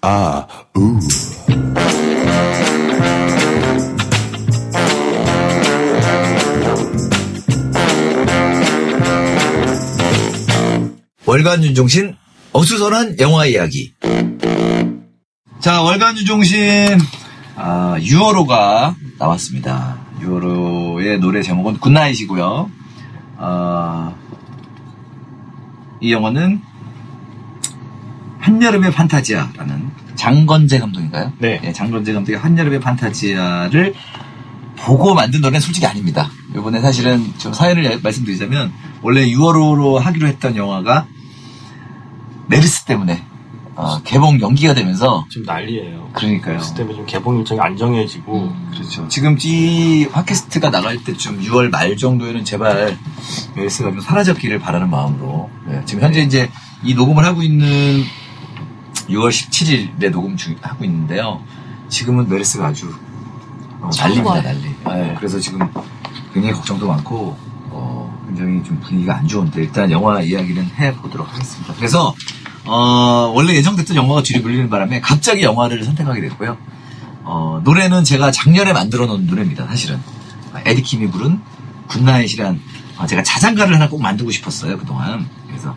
아, 우. 월간 윤종신 어수선한 영화 이야기. 자, 월간 윤종신 아, 6월호가 나왔습니다. 6월호의 노래 제목은 굿나잇이고요. 아, 이 영화는 한여름의 판타지아라는 장건재 감독인가요? 네. 장건재 감독의 한여름의 판타지아를 보고 만든 노래는 솔직히 아닙니다. 이번에 사실은 좀 사연을 말씀드리자면 원래 6월호로 하기로 했던 영화가 메르스 때문에 어, 개봉 연기가 되면서 지금 난리예요. 그러니까요. 그래서 때문에 좀 개봉 일정이 안 정해지고 그렇죠. 지금 이 팟캐스트가 나갈 때쯤 6월 말 정도에는 제발 메르스가 좀 사라졌기를 바라는 마음으로 네, 지금 현재 이제 이 녹음을 하고 있는 6월 17일에 녹음 중 하고 있는데요. 지금은 메르스가 아주 어, 난리입니다, 난리. 네, 그래서 지금 굉장히 걱정도 많고 어, 굉장히 좀 분위기가 안 좋은데 일단 영화 이야기는 해보도록 하겠습니다. 그래서 어, 원래 예정됐던 영화가 뒤로 밀리는 바람에 갑자기 영화를 선택하게 됐고요. 어, 노래는 제가 작년에 만들어 놓은 노래입니다, 사실은. 에디킴이 부른 Good Night이란 어, 제가 자장가를 하나 꼭 만들고 싶었어요, 그동안. 그래서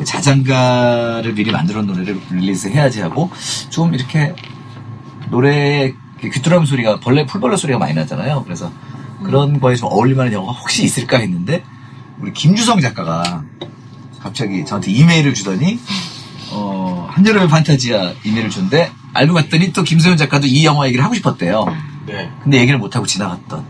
그 자장가를 미리 만들어 놓은 노래를 release 해야지 하고 좀 이렇게 노래에 귀뚜라미 소리가 벌레 풀벌레 소리가 많이 나잖아요. 그래서 그런 거에 좀 어울릴만한 영화가 혹시 있을까 했는데 우리 김주성 작가가 갑자기 저한테 이메일을 주더니 어, 한여름의 판타지아 이메일을 줬는데 알고 봤더니 또 김소연 작가도 이 영화 얘기를 하고 싶었대요. 네. 근데 얘기를 못 하고 지나갔던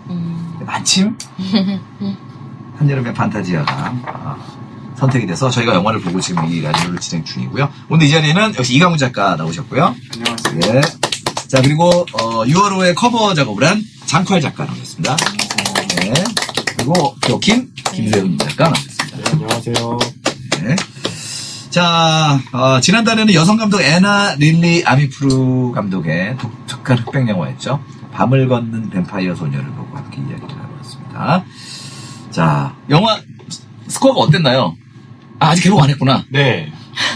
마침 한여름의 판타지아가 아, 선택이 돼서 저희가 영화를 보고 지금 이 라디오를 진행 중이고요. 오늘 이 자리에는 역시 이강훈 작가 나오셨고요. 안녕하세요. 예. 자 그리고 어, 6월호에 커버 작업을 한 장칼 작가 나오셨습니다. 네. 그리고 교킴 김세훈 작가 나오셨습니다. 네, 안녕하세요. 네. 자, 어, 지난달에는 여성 감독 애나 릴리 아미르푸르 감독의 독특한 흑백 영화였죠. 밤을 걷는 뱀파이어 소녀를 보고 함께 이야기를 나눠봤습니다. 자, 영화 스코어가 어땠나요? 아, 아직 개봉 안 했구나. 네.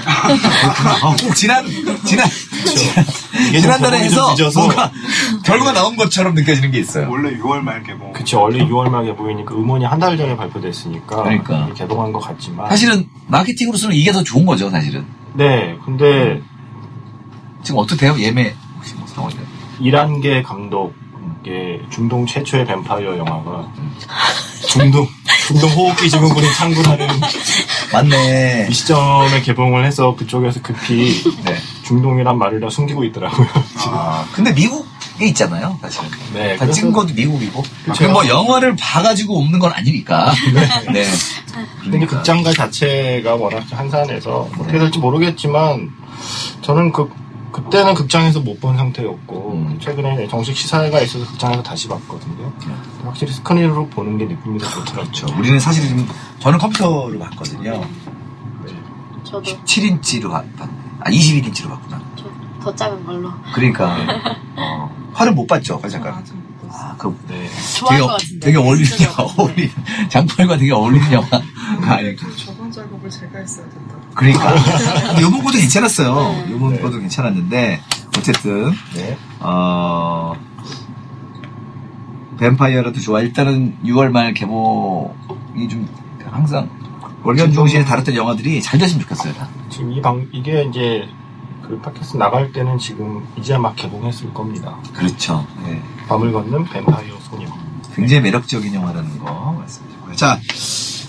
아, 꼭 지난, 지난, 좀 지난달에 좀 해서 늦어서. 뭔가 결과가 나온 것처럼 느껴지는 게 있어요. 원래 6월 말 개봉. 그쵸. 원래 6월 말에 보이니까 음원이 한 달 전에 발표됐으니까. 그러니까. 개봉한 것 같지만. 사실은 마케팅으로서는 이게 더 좋은 거죠, 사실은. 네. 근데 지금 어떻대요? 예매 혹시 뭐 상황이? 1한계 감독의 중동 최초의 뱀파이어 영화가 중동 중동 호흡기 증후군이 창군하는 맞네. 이 시점에 개봉을 해서 그쪽에서 급히 네. 중동이란 말을 다 숨기고 있더라고요. 지금. 아, 근데 미국에 있잖아요, 사실은. 네. 다 찍은 것도 미국이고. 그쵸. 그뭐 영화를 봐가지고 없는 건 아니니까. 네. 근데 그러니까. 극장가 자체가 워낙 한산해서 어떻게 될지 모르겠지만 저는 그 그때는 극장에서 못 본 상태였고 음. 최근에 정식 시사회가 있어서 극장에서 다시 봤거든요. 확실히 스크린으로 보는 게 느낌이 더 좋더라고요. 그렇죠. 우리는 사실 지금, 저는 컴퓨터로 봤거든요. 저도 7인치로 봤네. 아, 21인치로 봤구나. 저더 작은 걸로 그러니까, 어, 화를 못 봤죠, 화 잠깐. 아, 그, 네. 되게, 것 같은데 되게 어울리는 영화, 어울리는, 장팔과 되게 어울리는 영화. 아니, 저번 작업을 제가 했어야 된다. 그러니까. 요번 것도 괜찮았어요. 네. 요번 네. 것도 괜찮았는데, 어쨌든, 네. 어, 뱀파이어라도 좋아. 일단은 6월 말 개봉이 좀 항상 월간 중시에 다뤘던 영화들이 잘 됐으면 좋겠어요. 다. 지금 이 방 이게 이제 그 팟캐스트 나갈 때는 지금 이제 막 개봉했을 겁니다. 그렇죠. 예. 밤을 걷는 뱀파이어 소녀. 굉장히 매력적인 영화라는 거 말씀드리고요. 자,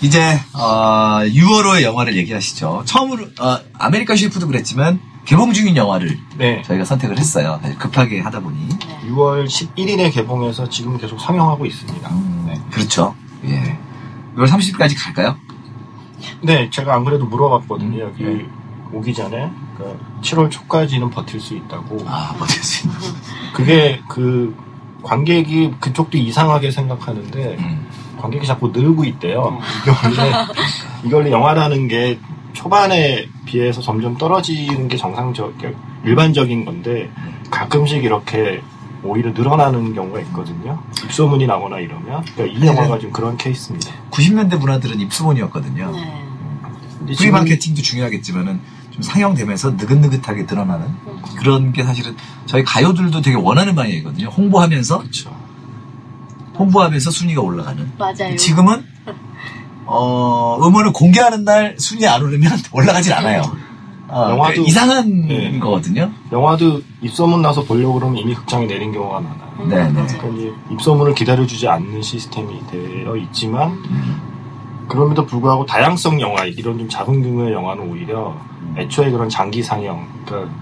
이제 어, 6월호의 영화를 얘기하시죠. 처음으로 어, American Chef도 그랬지만 개봉 중인 영화를 네. 저희가 선택을 했어요. 사실 급하게 하다 보니. 6월 11일에 개봉해서 지금 계속 상영하고 있습니다. 네. 그렇죠. 예. 6월 30일까지 갈까요? 네, 제가 안 그래도 물어봤거든요. 여기 네. 오기 전에 그 7월 초까지는 버틸 수 있다고. 아, 버틸 수 있는. 그게 그 관객이 그쪽도 이상하게 생각하는데 음. 관객이 자꾸 늘고 있대요. 이게 원래 이게 원래 영화라는 게 초반에 비해서 점점 떨어지는 게 정상적, 일반적인 건데 가끔씩 이렇게 오히려 늘어나는 경우가 있거든요. 입소문이 나거나 이러면 그러니까 이 네. 영화가 좀 그런 케이스입니다. 90년대 문화들은 입소문이었거든요. 네. 근데 pre 마케팅도 중요하겠지만은 좀 상영되면서 느긋느긋하게 드러나는 그런 게 사실은 저희 가요들도 되게 원하는 방향이거든요. 홍보하면서 그렇죠. 홍보하면서 순위가 올라가는. 맞아요. 지금은 어, 음원을 공개하는 날 순위 안 오르면 올라가질 않아요. 어, 영화도- 그러니까 이상한 네. 거거든요. 영화도 입소문 나서 보려고 그러면 이미 극장에 내린 경우가 많아요. 음, 네, 네. 맞아요. 그러니까 이제 입소문을 기다려주지 않는 시스템이 되어 있지만 그럼에도 불구하고 다양성 영화 이런 좀 작은 규모의 영화는 오히려 애초에 그런 장기 상영 그러니까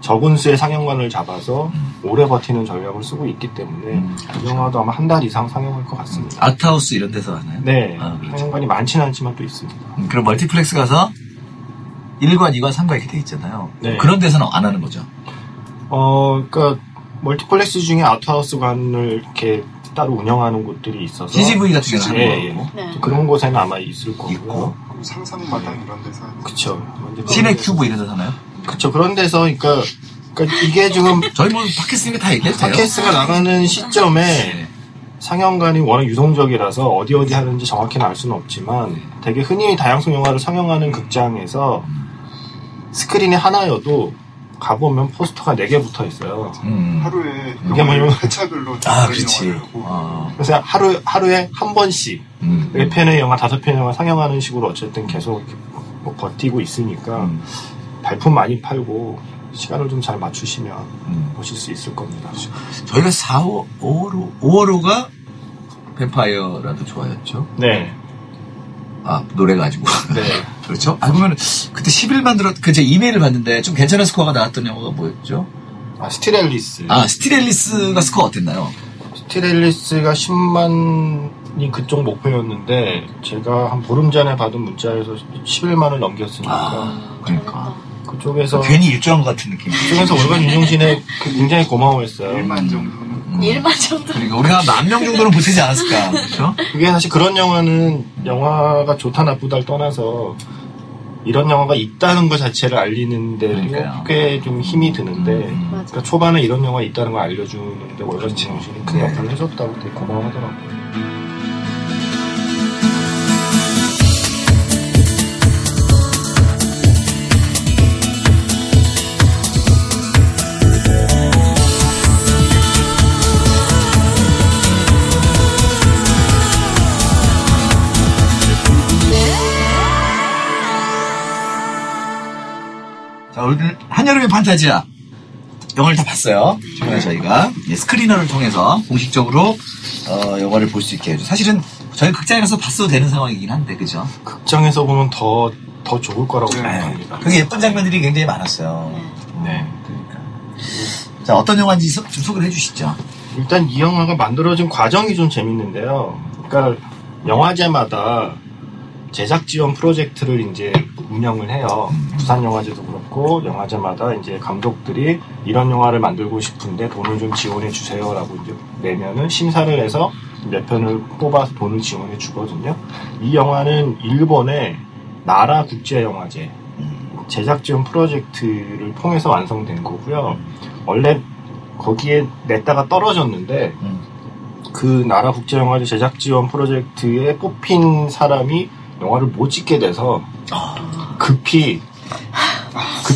적은 수의 상영관을 잡아서 오래 버티는 전략을 쓰고 있기 때문에 음, 이 영화도 아마 한 달 이상 상영할 것 같습니다. 아트하우스 이런 데서 하나요? 네, 아, 그렇죠. 상영관이 많지는 않지만 또 있습니다. 음, 그럼 멀티플렉스 가서 1관, 2관, 3관 이렇게 돼 있잖아요. 네. 그런 데서는 안 하는 거죠. 어, 그러니까 멀티플렉스 중에 아트하우스관을 이렇게 따로 운영하는 곳들이 있어서 CGV 같은 경우는 예, 예. 거고. 네. 그런 곳에는 아마 있을. 그럼 상상마당 이런 데서 하는 그쵸. 씨네큐브 이런 데서 하나요? 그쵸. 그런 데서, 그러니까, 그러니까 이게 지금 저희 뭐 팟캐스트니까 다 얘기해도 돼요. 팟캐스트가 나가는 시점에 네. 상영관이 워낙 유동적이라서 어디 어디 하는지 정확히는 알 수는 없지만 되게 흔히 다양성 영화를 상영하는 극장에서 스크린이 하나여도 가보면 포스터가 4개 붙어 있어요. 음. 하루에 이게 뭐냐면- 회차별로 아, 그렇지. 어. 그래서 하루, 하루에 한 번씩 음. 4편의 영화, 5편의 영화 상영하는 식으로 어쨌든 계속 뭐 버티고 있으니까 음. 발품 많이 팔고 시간을 좀 잘 맞추시면 음. 보실 수 있을 겁니다. 저희가 4, 5, 5로, 5호로가 뱀파이어라도 좋아였죠. 네. 아, 노래 가지고. 네. 그렇죠? 아, 그러면 그때 10일만 들었, 그, 제 이메일을 봤는데 좀 괜찮은 스코어가 나왔던 영화가 뭐였죠? 아, Still Alice. 아, Still Alice가 스코어 어땠나요? Still Alice가 10만이 그쪽 목표였는데 제가 한 보름 전에 받은 문자에서 11만을 넘겼으니까 아, 그러니까. 그쪽에서 괜히 일조한 것 같은 느낌. 그쪽에서 월간 윤종신에 그 굉장히 고마워했어요. 1만 정도는 음. 일만 정도. 그러니까 우리가 만 명 정도는 보태지 않았을까. 그렇죠? 그게 사실 그런 영화는 영화가 좋다 나쁘다를 떠나서 이런 영화가 있다는 것 자체를 알리는데도 그러니까요. 꽤좀 힘이 드는데 음. 맞아. 그러니까 초반에 이런 영화 있다는 걸 알려주는데 월간 윤종신이 큰 네. 역할을 해줬다고 되게 고마워하더라고요. 오늘 한여름의 판타지야. 영화를 다 봤어요. 최근에 저희가 예, 스크리너를 통해서 공식적으로 어, 영화를 볼 수 있게 해줘. 사실은 저희 극장에 가서 봤어도 되는 상황이긴 한데, 그죠? 극장에서 보면 더, 더 좋을 거라고 네. 생각합니다. 그게 예쁜 장면들이 굉장히 많았어요. 네. 그러니까. 자, 어떤 영화인지 소- 좀 소개를 해주시죠. 일단 이 영화가 만들어진 과정이 좀 재밌는데요. 그러니까 영화제마다 제작 지원 프로젝트를 이제 운영을 해요. 부산 영화제도 그렇고 영화제마다 이제 감독들이 이런 영화를 만들고 싶은데 돈을 좀 지원해 주세요라고 이제 내면은 심사를 해서 몇 편을 뽑아서 돈을 지원해 주거든요. 이 영화는 일본의 나라 국제 영화제 제작 지원 프로젝트를 통해서 완성된 거고요. 원래 거기에 냈다가 떨어졌는데 음. 그 나라 국제 영화제 제작 지원 프로젝트에 뽑힌 사람이 영화를 못 찍게 돼서 급히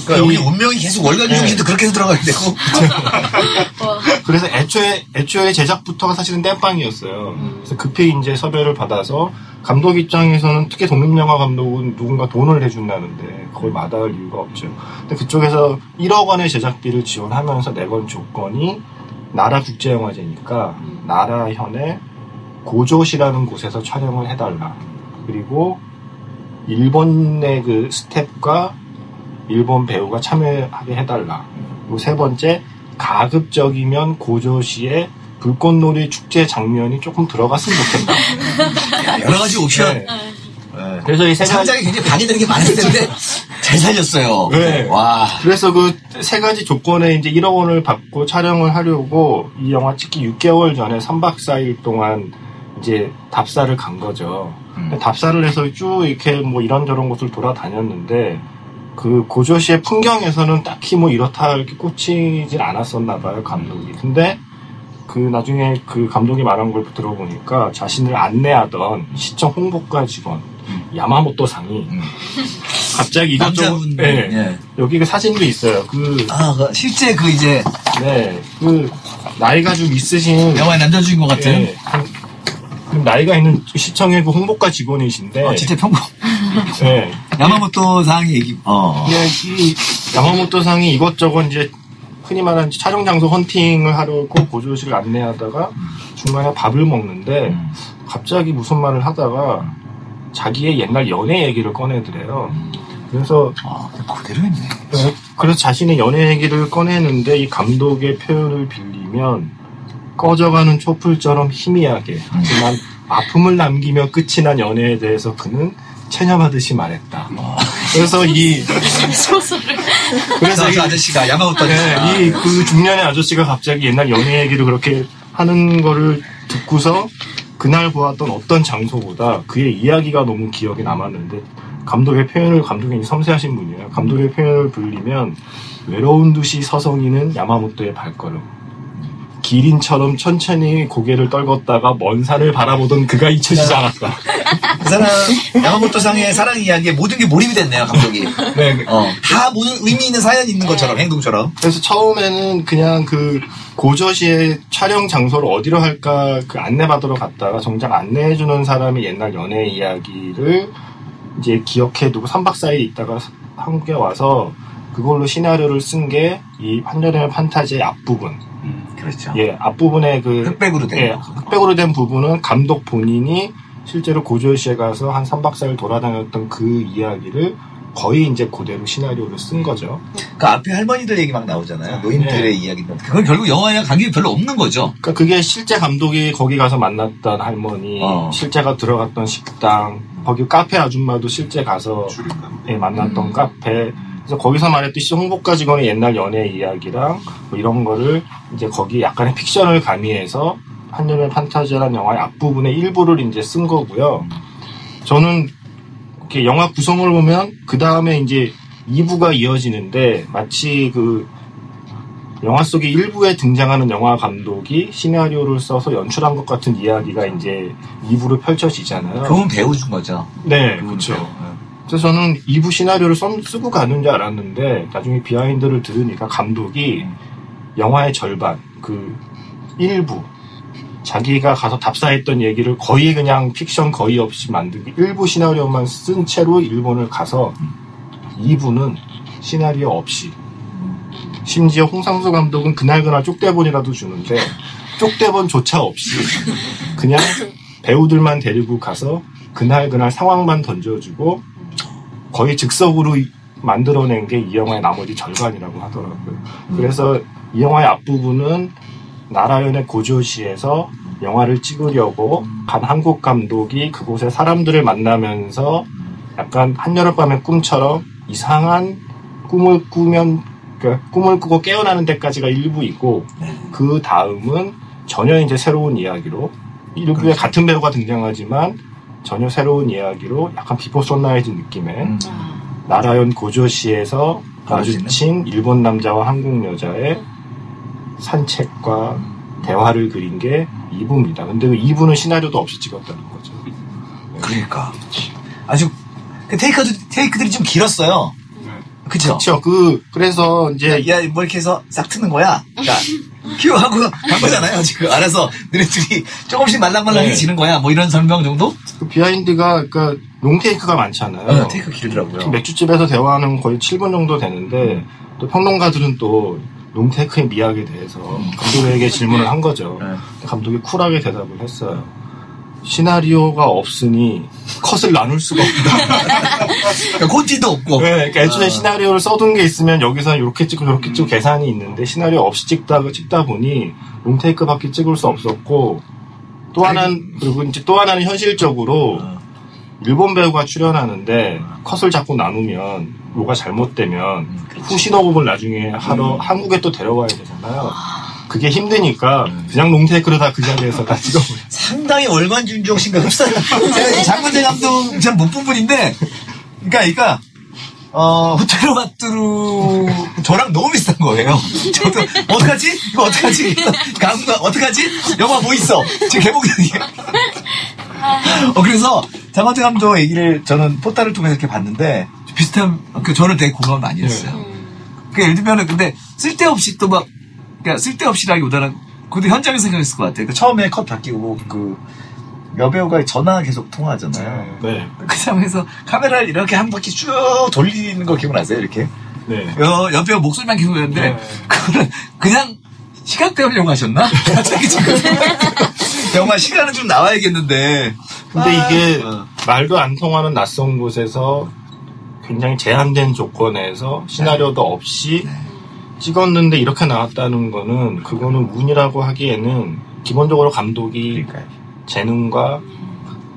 그러니까 여기 운명이 계속 월간 네. 유종신도 그렇게 해서 들어가야 되고. 와, 그래서 애초에 애초에 제작부터가 사실은 땜빵이었어요. 그래서 급히 이제 섭외를 받아서 감독 입장에서는 특히 독립영화 감독은 누군가 돈을 해준다는데 그걸 마다할 이유가 없죠. 근데 그쪽에서 1억 원의 제작비를 지원하면서 내건 조건이 나라 국제영화제니까 나라 현의 고조시라는 곳에서 촬영을 해달라. 그리고 일본의 그 스텝과 일본 배우가 참여하게 해달라. 그리고 세 번째 가급적이면 고조시에 불꽃놀이 축제 장면이 조금 들어갔으면 좋겠다. 여러 가지 옵션. 네. 네. 그래서 이 세 가지 상장에 굉장히 방해되는 게 많았을 텐데 잘 살렸어요. 네. 와. 그래서 그 세 가지 조건에 이제 1억 원을 받고 촬영을 하려고 이 영화 찍기 6개월 전에 3박 4일 동안 이제 답사를 간 거죠. 음. 답사를 해서 쭉 이렇게 뭐 이런저런 곳을 돌아다녔는데 그 고조시의 풍경에서는 딱히 뭐 이렇다 이렇게 꽂히질 않았었나 봐요 감독이. 근데 그 나중에 그 감독이 말한 걸 들어보니까 자신을 안내하던 시청 홍보과 직원 음. 야마모토 상이 음. 갑자기 이것저것. 네. 예. 여기 그 사진도 있어요. 그 아, 그 실제 그 이제 네, 그 나이가 좀 있으신 영화의 남자 주인공 같은. 예, 한- 그 나이가 있는 시청의 그 홍보과 직원이신데 어, 진짜 평범. 네. 야마모토 상이 얘기. 어. 그냥 이 야마모토 상이 이것저것 이제 흔히 말하는 촬영 장소 헌팅을 하려고 고조실을 안내하다가 중간에 밥을 먹는데 음. 갑자기 무슨 말을 하다가 자기의 옛날 연애 얘기를 꺼내더래요. 그래서 아, 그대로 했네. 네, 그래서 자신의 연애 얘기를 꺼내는데 이 감독의 표현을 빌리면 꺼져가는 촛불처럼 희미하게 하지만 아픔을 남기며 끝이 난 연애에 대해서 그는 체념하듯이 말했다. 그래서 이 소설을. 그래서 이그 아저씨가 야마모토 네, 아저씨가. 이그 중년의 아저씨가 갑자기 옛날 연애 얘기를 그렇게 하는 거를 듣고서 그날 보았던 어떤 장소보다 그의 이야기가 너무 기억에 남았는데 감독의 표현을 감독이 섬세하신 분이에요. 감독의 표현을 불리면 외로운 듯이 서성이는 야마모토의 발걸음. 기린처럼 천천히 고개를 떨궜다가 먼 산을 바라보던 그가 잊혀지지 않았다. 그 사람 야마모토 상의 사랑 이야기에 모든 게 몰입이 됐네요, 감독이. 네, 어. 다 모든 의미 있는 사연이 있는 것처럼 행동처럼. 그래서 처음에는 그냥 그 고저시의 촬영 장소를 어디로 할까 그 안내받으러 갔다가 정작 안내해주는 사람이 옛날 연애 이야기를 이제 기억해두고 3박 4일 있다가 한국에 와서 그걸로 시나리오를 쓴 게이 한여름의 판타지의 앞부분. 그렇죠. 예, 앞부분에 그 흑백으로 된 예, 거. 흑백으로 된 부분은 감독 본인이 실제로 고조시에 가서 한 3박 4일 돌아다녔던 그 이야기를 거의 이제 그대로 시나리오를 쓴 거죠. 그 앞에 할머니들 얘기 막 나오잖아요. 노인들의 네. 이야기들. 그건 결국 영화랑 관계가 별로 없는 거죠. 그러니까 그게 실제 감독이 거기 가서 만났던 할머니, 어. 실제가 들어갔던 식당, 거기 카페 아줌마도 실제 가서 줄인가? 예, 만났던 음. 카페. 그래서 거기서 말했듯이 홍보가 직원의 옛날 연애 이야기랑 뭐 이런 거를 이제 거기 약간의 픽션을 가미해서 한여름의 판타지라는 영화의 앞부분의 일부를 이제 쓴 거고요. 저는 이렇게 영화 구성을 보면 그 다음에 이제 2부가 이어지는데 마치 그 영화 속의 일부에 등장하는 영화 감독이 시나리오를 써서 연출한 것 같은 이야기가 이제 2부로 펼쳐지잖아요. 그건 배우 준 거죠. 네, 그렇죠. 그래서 저는 2부 시나리오를 써- 쓰고 가는 줄 알았는데 나중에 비하인드를 들으니까 감독이 영화의 절반, 그 1부 자기가 가서 답사했던 얘기를 거의 그냥 픽션 거의 없이 만들기 1부 시나리오만 쓴 채로 일본을 가서 2부는 시나리오 없이. 심지어 홍상수 감독은 그날그날 쪽대본이라도 주는데 쪽대본조차 없이 그냥 배우들만 데리고 가서 그날그날 상황만 던져주고 거의 즉석으로 이- 만들어낸 게 이 영화의 나머지 절반이라고 하더라고요. 그래서 이 영화의 앞부분은 나라연의 고조시에서 영화를 찍으려고 간 한국 감독이 그곳에 사람들을 만나면서 약간 한여름밤의 꿈처럼 이상한 꿈을 꾸면 그러니까 꿈을 꾸고 깨어나는 데까지가 일부이고 그 다음은 전혀 이제 새로운 이야기로 일부에 같은 배우가 등장하지만 전혀 새로운 이야기로 약간 Before Sunrise 느낌의 음. 나라현 고조시에서? 마주친 일본 남자와 한국 여자의 산책과 대화를 그린 게 2부입니다. 근데 그 2부는 시나리오도 없이 찍었다는 거죠. 그러니까. 아주, 그 테이크도, 테이크들이 좀 길었어요. 그쵸? 그렇죠. 그 그래서 이제 야, 뭐 이렇게 해서 싹 트는 거야. 야, 큐 하고 간 거잖아요, 지금. 알아서 너네들이 조금씩 말랑말랑해지는 거야. 뭐 이런 설명 정도? 그 비하인드가 그러니까 롱테이크가 많잖아요. 어, 테이크 길더라고요. 맥주집에서 대화하는 거의 7분 정도 되는데 또 평론가들은 또 롱테이크의 미학에 대해서 감독에게 질문을 한 거죠. 네. 감독이 쿨하게 대답을 했어요. 시나리오가 없으니 컷을 나눌 수가 없다. 그러니까 콘티도 없고. 네, 그러니까 애초에 어. 시나리오를 써둔 게 있으면 여기서 이렇게 찍고 저렇게 찍고 계산이 있는데 시나리오 없이 찍다 찍다 보니 롱테이크밖에 찍을 수 없었고 또 하나는 그리고 이제 또 하나는 현실적으로 어. 일본 배우가 출연하는데 컷을 자꾸 나누면 뭐가 잘못되면 음, 녹음을 나중에 하러 음. 한국에 또 데려와야 되잖아요. 그게 힘드니까 그냥 롱테이크로 다 그 자리에서 다 찍어버려. 상당히 월관준종 씨가 흡사. 제가 이 장건재 감독 잘못 본 분인데, 그러니까, 그러니까, 어, 호텔로 바뚜루 저랑 너무 비슷한 거예요. 저도 어떡하지? 이거 어떡하지? 감독 어떡하지? 영화 뭐 있어? 지금 개봉이야. 어 그래서 장건재 감독 얘기를 저는 포탈을 통해서 이렇게 봤는데 비슷한 그 저는 되게 공감을 많이 했어요. 음. 그 예를 들면은 근데 쓸데없이 또 막 그러니까 쓸데없이라기보다는 그도 현장에서 생각했을 것 같아요. 그 처음에 컷 바뀌고 그 여배우가 전화 계속 통화하잖아요. 네. 그 상황에서 카메라를 이렇게 한 바퀴 쭉 돌리는 거 기억나세요? 이렇게 네. 여, 여배우 목소리만 계속 듣는데 네. 그거는 그냥 시간 때우려고 하셨나? 갑자기 지금 영화 시간은 좀 나와야겠는데 근데 아, 이게 어. 말도 안 통하는 낯선 곳에서 굉장히 제한된 조건에서 시나리오도 없이 네. 찍었는데 이렇게 나왔다는 거는 그거는 운이라고 하기에는 기본적으로 감독이 재능과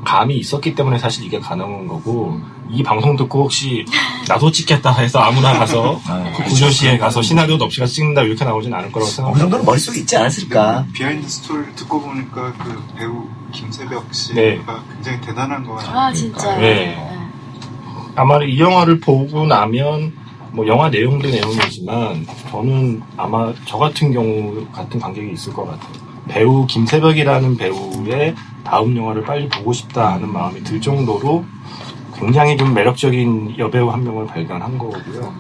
감이 있었기 때문에 사실 이게 가능한 거고 이 방송 듣고 혹시 나도 찍겠다 해서 아무나 가서 아, 그 고조시에 가서 시나리오도 없이 가서 찍는다 이렇게 나오진 않을 거라고 어느 생각합니다. 정도는 머릿속에 있지 않았을까? 비하인드 스토리를 듣고 보니까 그 배우 김새벽 씨가 네. 굉장히 대단한 거 같아요. 아 진짜. 네. 아마 이 영화를 보고 나면 뭐 영화 내용도 내용이지만 저는 아마 저 같은 경우 같은 관객이 있을 것 같아요. 배우 김세벽이라는 배우의 다음 영화를 빨리 보고 싶다 하는 마음이 들 정도로 굉장히 좀 매력적인 여배우 한 명을 발견한 거고요.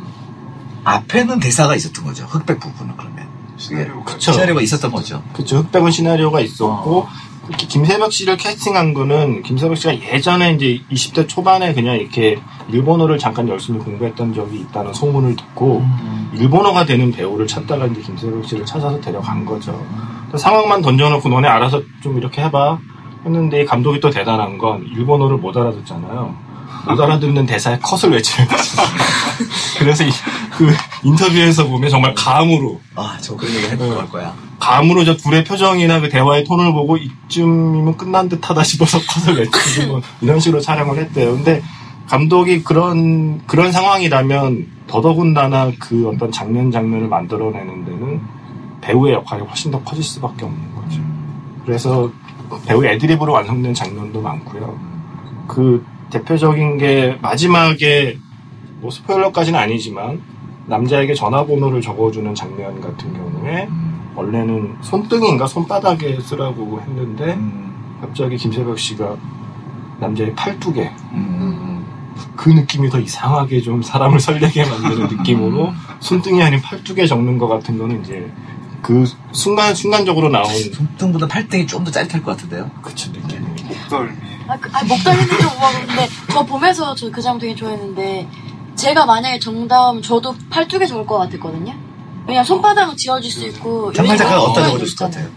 앞에는 대사가 있었던 거죠. 흑백 부분은 그러면 시나리오가 그쵸. 시나리오가 있었던 거죠. 그쵸. 흑백은 시나리오가 있었고, 이렇게 김세벽 씨를 캐스팅한 거는, 김세벽 씨가 예전에 이제 20대 초반에 그냥 이렇게 일본어를 잠깐 열심히 공부했던 적이 있다는 소문을 듣고, 일본어가 되는 배우를 찾다가 이제 김세벽 씨를 찾아서 데려간 거죠. 상황만 던져놓고 너네 알아서 좀 이렇게 해봐. 했는데 이 감독이 또 대단한 건 일본어를 못 알아듣잖아요. 못 알아듣는 대사에 컷을 외치는 거죠. 그래서 이, 그 인터뷰에서 보면 정말 감으로 아, 저 그런 얘기 해볼 걸 거야. 감으로 저 둘의 표정이나 그 대화의 톤을 보고 이쯤이면 끝난 듯 하다 싶어서 컷을 외치고 뭐 이런 식으로 촬영을 했대요. 근데 감독이 그런, 그런 상황이라면 더더군다나 그 어떤 장면 장면을 만들어내는 데는 배우의 역할이 훨씬 더 커질 수밖에 없는 거죠. 그래서 배우 애드립으로 완성된 장면도 많고요. 그 대표적인 게 마지막에 뭐 스포일러까지는 아니지만 남자에게 전화번호를 적어주는 장면 같은 경우에 원래는 손등인가 손바닥에 쓰라고 했는데 음, 갑자기 김세벽 씨가 남자의 팔뚝에 음, 그 느낌이 더 이상하게 좀 사람을 설레게 만드는 느낌으로 손등이 아닌 팔뚝에 적는 것 같은 거는 이제 그 순간 순간적으로 나온 손등보다 팔등이 좀 더 짜릿할 것 같은데요. 그쵸 느낌이. 목덜미. 아, 그, 아 목덜미는 좀 오버는데 저 보면서 저 그 장면 되게 좋아했는데 제가 만약에 정다음 저도 팔뚝에 적을 것 같았거든요. 왜냐 면 손바닥은 지워질 수 있고 장말 여기가 작가가 어디다 엉덩이도 적어줬을 것. 같아요?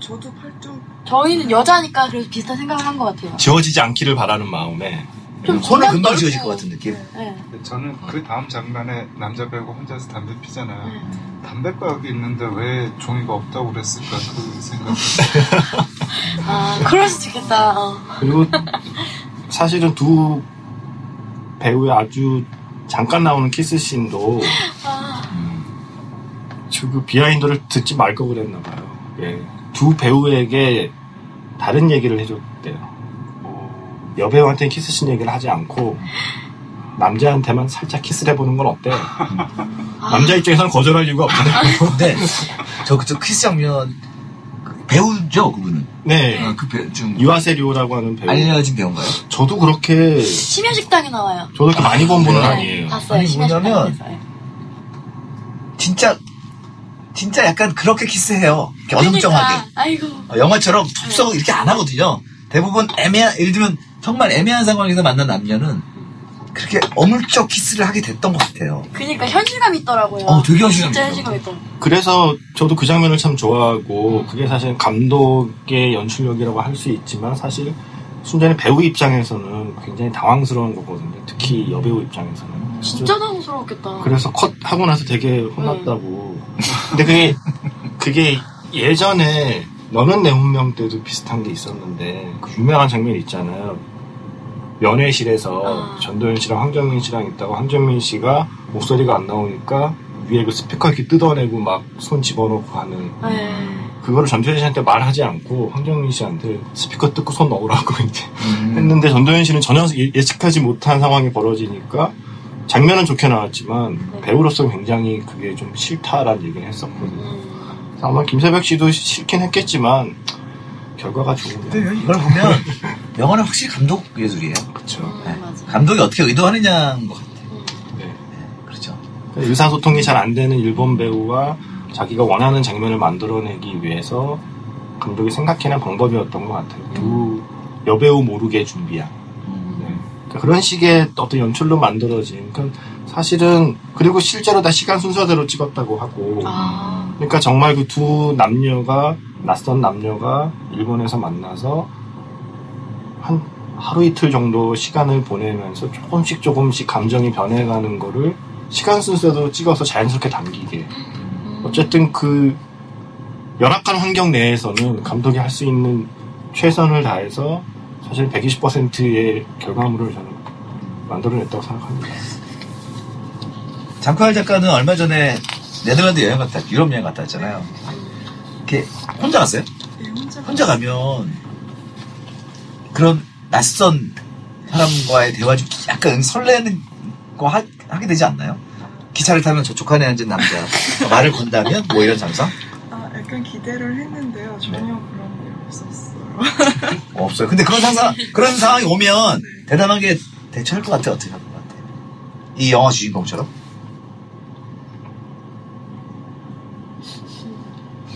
저도 팔뚝. 저희는 여자니까 그래서 비슷한 생각을 한 것 같아요. 지워지지 않기를 바라는 마음에 좀 손을 금방 넓고. 지워질 것 같은 느낌. 네. 저는 그 다음 장면에 남자 배우가 혼자서 담배 피잖아요. 네. 담배가 여기 있는데 왜 종이가 없다고 그랬을까 그 생각. 아 그럴 수도 있겠다. 어. 그리고 사실은 두 배우의 아주 잠깐 나오는 키스씬도 아, 저 그 비하인드를 듣지 말걸 그랬나 봐요. 예. 두 배우에게 다른 얘기를 해줬대요. 여배우한테는 키스씬 얘기를 하지 않고 남자한테만 살짝 키스를 해보는 건 어때? 남자 입장에서는 거절할 이유가 없잖아요. 근데 저 그저 키스 장면 그 배우죠 그분은. 네. 어, 그 배, 좀 이와세 료라고 하는 배우. 알려진 배우인가요? 저도 그렇게 심야 식당에 나와요. 저도 그렇게 많이 본 분은 네. 아니에요. 봤어요. 아니, 심야 뭐냐면 식당에서. 진짜 진짜 약간 그렇게 키스해요. 이렇게 어정쩡하게. 그러니까, 아이고. 어, 영화처럼 툭 쏘고 이렇게 안 하거든요. 대부분 애매한, 예를 들면 정말 애매한 상황에서 만난 남녀는 그렇게 어물쩍 키스를 하게 됐던 것 같아요. 그니까 현실감 있더라고요. 어, 되게 현실감 진짜 있어요. 현실감 있더라고. 그래서 저도 그 장면을 참 좋아하고 그게 사실 감독의 연출력이라고 할 수 있지만 사실 순전히 배우 입장에서는 굉장히 당황스러운 거거든요. 특히 여배우 입장에서는. 진짜 당황스러웠겠다. 그래서 컷 하고 나서 되게 혼났다고. 근데 그게 그게 예전에 너는 내 운명 때도 비슷한 게 있었는데 그 유명한 장면 있잖아요. 연회실에서 아. 전도연 씨랑 황정민 씨랑 있다가 황정민 씨가 목소리가 안 나오니까 위에 그 스피커 이렇게 뜯어내고 막 손 집어넣고 하는 네. 그거를 전도연 씨한테 말하지 않고 황정민 씨한테 스피커 뜯고 손 넣으라고 이제 음. 했는데 전도연 씨는 전혀 예- 예측하지 못한 상황이 벌어지니까 장면은 좋게 나왔지만 네. 배우로서 굉장히 그게 좀 싫다라는 얘기를 했었거든요. 음. 아마 김세벽 씨도 싫긴 했겠지만 결과가 좋은 근데 거예요. 이걸 보면 영화는 확실히 감독 예술이에요. 그렇죠. 음, 네. 맞아. 감독이 어떻게 의도하느냐인 것 같아요. 의사소통이 잘 안 되는 일본 배우와 자기가 원하는 장면을 만들어내기 위해서 감독이 생각해낸 방법이었던 것 같아요. 두 여배우 모르게 준비한. 네. 그러니까 그런 식의 어떤 연출로 만들어진. 그러니까 사실은 그리고 실제로 다 시간 순서대로 찍었다고 하고. 아. 그러니까 정말 그 두 남녀가 낯선 남녀가 일본에서 만나서 한 하루 이틀 정도 시간을 보내면서 조금씩 조금씩 감정이 변해가는 거를 시간 순서대로 찍어서 자연스럽게 담기게. 어쨌든 그 열악한 환경 내에서는 감독이 할 수 있는 최선을 다해서 사실 120%의 결과물을 저는 만들어냈다고 생각합니다. 장쿠할 작가는 얼마 전에 네덜란드 여행 갔다, 유럽 여행 갔다 왔잖아요. 이렇게 혼자 갔어요? 네, 혼자 혼자 가면 그런 낯선 사람과의 대화 중 약간 설레는 거 하, 게 되지 않나요? 기차를 타면 저쪽 칸에 앉은 남자 말을 건다면 뭐 이런 장상 아, 약간 기대를 했는데요. 전혀 네. 그런 게 없었어요. 없어요. 근데 그런 상상 그런 상황이 오면 대단하게 대처할 것 같아 어떻게 할 것 같아? 이 영화 주인공처럼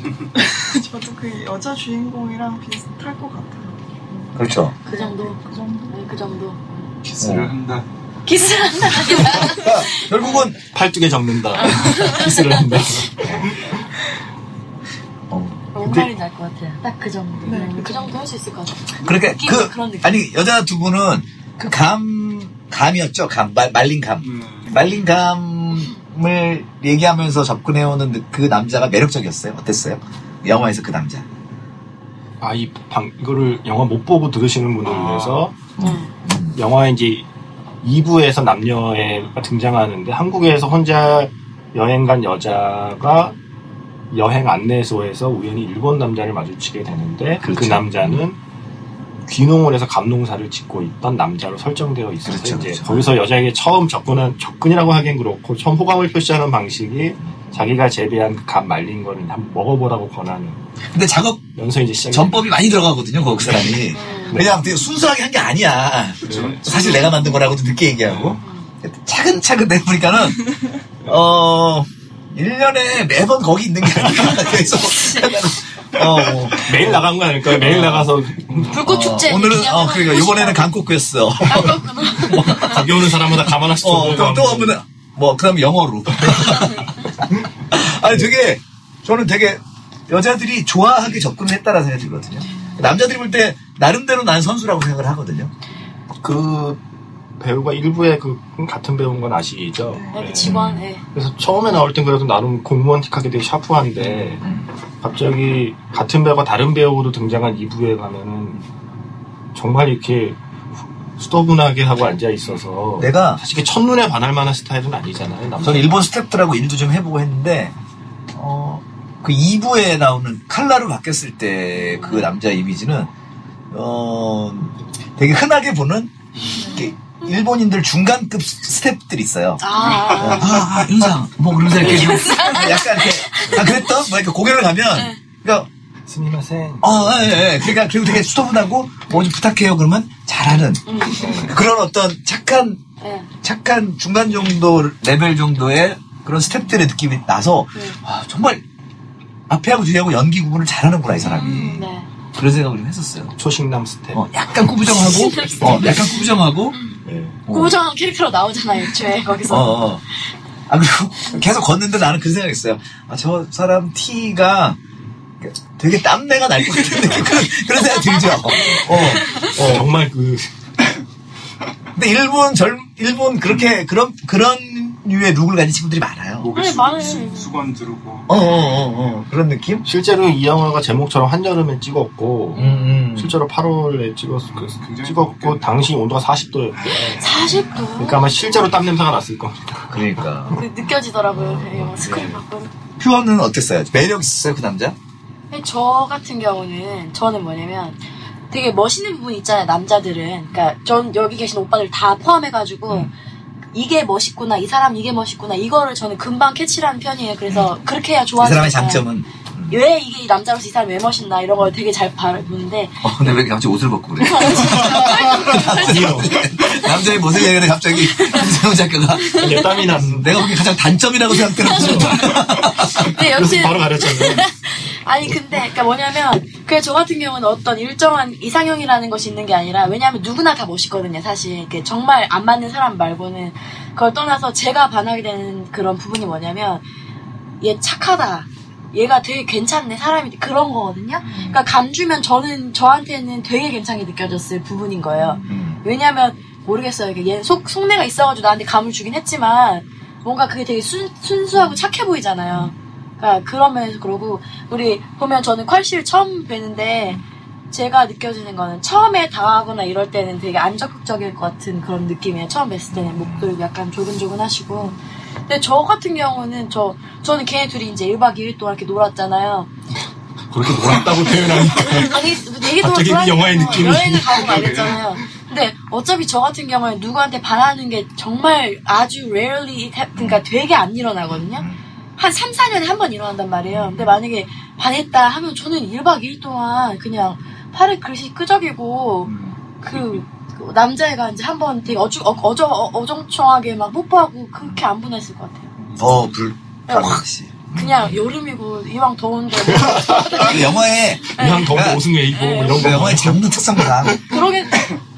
저도 그 여자 주인공이랑 비슷할 것 같아요. 그렇죠. 그 정도. 그 정도? 네, 그 정도. 키스를 어. 한다. 키스를 한다. 그러니까 결국은 팔뚝에 적는다. 키스를 한다. 어, 뭔 말인지 알것 같아요. 딱 그 정도. 네, 네, 그그 정도 할 수 있을 것 같아요. 그러니까 느낌, 그 그런 느낌. 아니 여자 두 분은 그 감 감이었죠. 감 말, 말린 감. 음. 말린 감 을 얘기하면서 접근해오는 그 남자가 매력적이었어요. 어땠어요? 영화에서 그 남자. 아, 이 방, 이거를 영화 못 보고 들으시는 분들을 아. 위해서 네. 영화 이제 2부에서 남녀가 등장하는데 한국에서 혼자 여행 간 여자가 여행 안내소에서 우연히 일본 남자를 마주치게 되는데 그 그렇죠. 남자는 귀농을 해서 감농사를 짓고 있던 남자로 설정되어 있어서 그렇죠, 이제 그렇죠. 거기서 여자에게 처음 접근한 접근이라고 하기엔 그렇고 처음 호감을 표시하는 방식이 자기가 재배한 그 감 말린 거를 한번 먹어보라고 권하는 근데 작업 연서 이제 시작이 전법이 많이 들어가거든요. 거기 사람이. 음. 그냥 되게 순수하게 한 게 아니야. 그렇죠. 사실 내가 만든 거라고도 늦게 얘기하고. 차근차근 내보니까는, 어, 1년에 매번 거기 있는 게 아니라 계속. 어, 뭐. 매일 나간 거 아닐까요? 매일 나가서 불꽃 축제. 어, 오늘은, 어, 그러니까. 요번에는. 아, 그렇구나. 가게 오는 사람마다 가만 하나씩 어, 그럼 또 오면은, 뭐, 그 다음에 영어로. 아니, 되게, 저는 되게, 여자들이 좋아하게 접근을 했다라는 생각이 들거든요. 남자들이 볼 때, 나름대로 난 선수라고 생각을 하거든요. 그 배우가 일부에 그 같은 배우인 건 아시죠? 네, 그 직원, 예. 그래서 처음에 나올 땐 그래도 나름 공무원 틱하게 되게 샤프한데 갑자기 같은 배우가 다른 배우로 등장한 2부에 가면은 정말 이렇게 수더분하게 하고 앉아 있어서 내가, 사실 첫눈에 반할 만한 스타일은 아니잖아요. 남자. 저는 일본 스태프들하고 일도 좀 해보고 했는데, 어, 그 2부에 나오는 칼라로 바뀌었을 때 그 남자 이미지는, 어, 되게 흔하게 보는, 이렇게 일본인들 중간급 스태프들이 있어요. 아, 아, 아, 아, 윤상, 뭐, 그러면서 이렇게, 좀 약간 이렇게, 아, 그랬던? 뭐, 이렇게 고개를 가면, 그러니까, 스미마센. 어, 예, 예. 그러니까, 그리고 되게 수도분하고, 뭐 좀 부탁해요. 그러면 잘하는. 그런 어떤 착한, 예. 착한 중간 정도, 레벨 정도의 그런 스태프들의 느낌이 나서, 네. 아, 정말, 앞에하고 뒤하고 연기 구분을 잘하는구나, 이 사람이. 네. 그런 생각을 좀 했었어요. 초식남 스텝. 어, 약간 꾸부정하고, 어, 약간 꾸부정하고, 네. 어. 고부정한 캐릭터로 나오잖아요, 애초에, 거기서. 어, 어. 아, 그리고 계속 걷는데 나는 그 생각했어요. 아, 저 사람 티가 되게 땀내가 날 것 같은 느낌. 그런, 그런 생각 들죠. 어. 어, 정말 그 근데 일본 젊, 일본 그렇게, 그런, 그런 류의 look을 가진 친구들이 많아요. 목에 네, 수. 수, 수건 두르고. 어, 어, 어, 어. 그런 느낌? 실제로 이 영화가 제목처럼 한여름에 찍었고 음, 음. 실제로 8월에 찍었, 그, 굉장히 찍었고. 당시 온도가 40도였고 40도. 그러니까 아마 실제로 땀 냄새가 났을 겁니다. 그러니까. 그 느껴지더라고요, 이 영화 스크린 밖으로. 퓨어는 어땠어요? 매력 있었어요, 그 남자? 근데 저 같은 경우는 저는 뭐냐면 되게 멋있는 부분 있잖아요 남자들은 그러니까 전 여기 계신 오빠들 다 포함해가지고 음. 이게 멋있구나 이 사람 이게 멋있구나 이거를 저는 금방 캐치하는 편이에요 그래서 그렇게 해야 이 좋아하는 사람의 장점은. 왜 이게 이 남자로서 이 사람이 왜 멋있나 이런 걸 되게 잘 바라보는데 어, 근데 왜 갑자기 옷을 벗고 그래? 남자의 모습 얘기하는데 갑자기 김세훈 작가가 이제 땀이 났는데. 내가 보기엔 가장 단점이라고 생각되는 거죠. 근데 그래서 여튼 바로 가렸잖아요. 아니 근데 그러니까 뭐냐면 그래 저 같은 경우는 어떤 일정한 이상형이라는 것이 있는 게 아니라 왜냐하면 누구나 다 멋있거든요 사실. 그 정말 안 맞는 사람 말고는 그걸 떠나서 제가 반하게 되는 그런 부분이 뭐냐면 얘 착하다. 얘가 되게 괜찮네 사람이 그런 거거든요. 그러니까 감주면 저는 저한테는 되게 괜찮게 느껴졌을 부분인 거예요. 음. 왜냐면 모르겠어요. 이게 얘 속, 속내가 있어가지고 나한테 감을 주긴 했지만 뭔가 그게 되게 순, 순수하고 착해 보이잖아요 그러니까 그런 면에서 그러고 우리 보면 저는 퀄씨를 처음 뵈는데 제가 느껴지는 거는 처음에 당하거나 이럴 때는 되게 안 적극적일 것 같은 그런 느낌이에요. 처음 뵀을 때는 목도 약간 조근조근하시고. 근데 저 같은 경우는 저 저는 걔네 둘이 이제 1박 2일 동안 이렇게 놀았잖아요. 그렇게 놀았다고 표현하니까. 아니 되게 갑자기 그 영화의 느낌이. 여행을 가고 말했잖아요. 근데 어차피 저 같은 경우는 누구한테 반하는 게 정말 아주 rarely 하- 그러니까 되게 안 일어나거든요. 한 3, 4년에 한 번 일어난단 말이에요. 근데 만약에 반했다 하면 저는 1박 2일 동안 그냥 팔을 글씨 끄적이고 그, 그 남자애가 이제 한 번 되게 어주, 어, 어저, 어, 어정쩡하게 막 뽀뽀하고 그렇게 안 보냈을 것 같아요. 더 불, 네. 확시. 그냥 여름이고 이왕 더운데 그 영화의, 그냥 더운 네. 옷은 왜 입고 뭐 이런 그 거. 영화의 장르 특성상. 그러게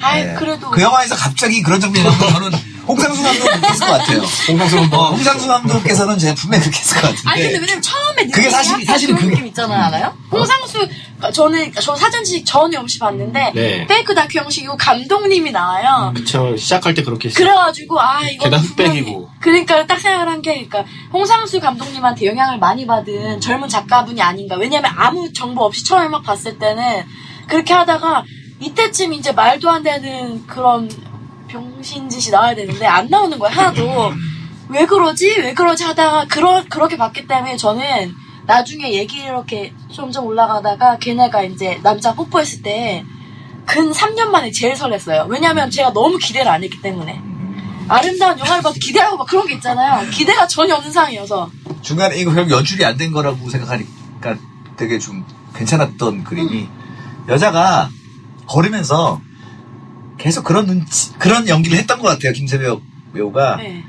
아이 네. 그래도 그 영화에서 갑자기 그런 장면이 나오면 저는 홍상수 감독 느꼈을 것 같아요. 홍상수 감독. 어, 홍상수 감독께서는 제가 분명히 그렇게 했을 것 같은데. 아니 근데 왜냐면 처음에 그게 사실- 사실은 그런 그게- 느낌 있잖아요 알아요? 홍상수 그러니까 저는 저 사전식 전에 없이 봤는데 네. 페이크 다큐 형식이고 감독님이 나와요 그쵸. 시작할 때 그렇게. 시작- 그래가지고 아 이거 게다 분명히- 흑백이고. 그러니까 딱 생각을 한 게 그러니까 홍상수 감독님한테 영향을 많이 받은 젊은 작가분이 아닌가 왜냐면 아무 정보 없이 처음에 막 봤을 때는 그렇게 하다가 이때쯤 이제 말도 안 되는 그런 병신짓이 나와야 되는데 안 나오는 거야 하나도. 왜 그러지? 왜 그러지? 하다가 그러, 그렇게 봤기 때문에 저는 나중에 얘기 이렇게 점점 올라가다가 걔네가 이제 남자 뽀뽀했을 때 근 3년 만에 제일 설렜어요. 왜냐면 제가 너무 기대를 안 했기 때문에. 아름다운 영화를 봐도 기대하고 막 그런 게 있잖아요. 기대가 전혀 없는 상황이어서. 중간에 이거 결국 연출이 안 된 거라고 생각하니까 되게 좀 괜찮았던 그림이 여자가 걸으면서 계속 그런 눈치, 그런 연기를 했던 것 같아요. 김세벽 배우가. 네.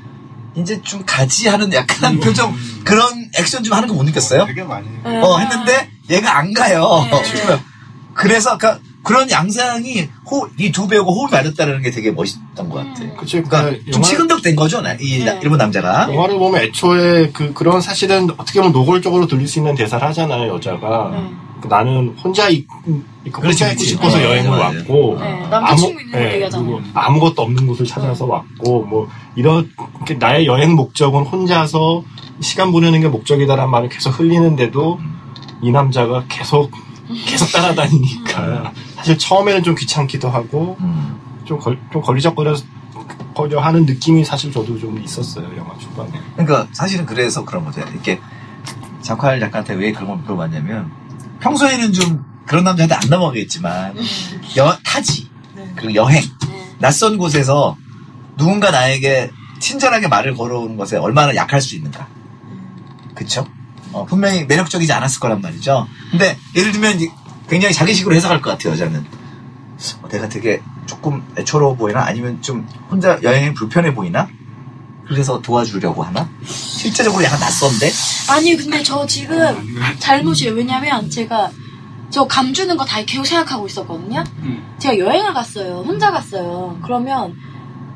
이제 좀 가지 하는 약간 표정, 그런 액션 좀 하는 거 못 느꼈어요? 되게 많이. 네. 어, 했는데 얘가 안 가요. 네. 그래서 아까 그런 양상이 호, 이 두 배우가 호흡이 맞았다는 게 되게 멋있던 것 같아. 음. 그쵸. 그러니까 그러니까 좀 영화- 시근덕된 거죠, 나- 이 네. 일본 남자가. 영화를 보면 애초에 그, 그런 사실은 어떻게 보면 노골적으로 들릴 수 있는 대사를 하잖아요, 여자가. 네. 그 나는 혼자 있, 있고 그렇지, 있고 그렇지. 싶어서 네, 여행을 맞아요. 왔고. 네, 남자친구 있는 거 예, 얘기하잖아요. 그리고 아무것도 없는 곳을 찾아서 왔고, 뭐, 이런, 게 나의 여행 목적은 혼자서 시간 보내는 게 목적이다라는 말을 계속 흘리는데도 이 남자가 계속, 계속 따라다니니까. 사실 처음에는 좀 귀찮기도 하고, 음. 좀, 걸, 좀 걸리적거려 거려 하는 느낌이 사실 저도 좀 있었어요, 영화 초반에. 그러니까 사실은 그래서 그런 거죠. 이렇게 작화할 작가한테 왜 그런 걸 물어봤냐면 평소에는 좀 그런 남자한테 안 넘어가겠지만 여, 타지 네. 그리고 여행 네. 낯선 곳에서 누군가 나에게 친절하게 말을 걸어오는 것에 얼마나 약할 수 있는가. 그쵸? 어, 분명히 매력적이지 않았을 거란 말이죠. 근데 예를 들면 굉장히 자기식으로 해석할 것 같아요, 여자는. 어, 내가 되게 조금 애처로워 보이나? 아니면 좀 혼자 여행이 불편해 보이나? 그래서 도와주려고 하나? 실제적으로 약간 낯선데? 아니, 근데 저 지금 잘못이에요. 왜냐면 제가 저 감주는 거 다 계속 생각하고 있었거든요. 제가 여행을 갔어요. 혼자 갔어요. 그러면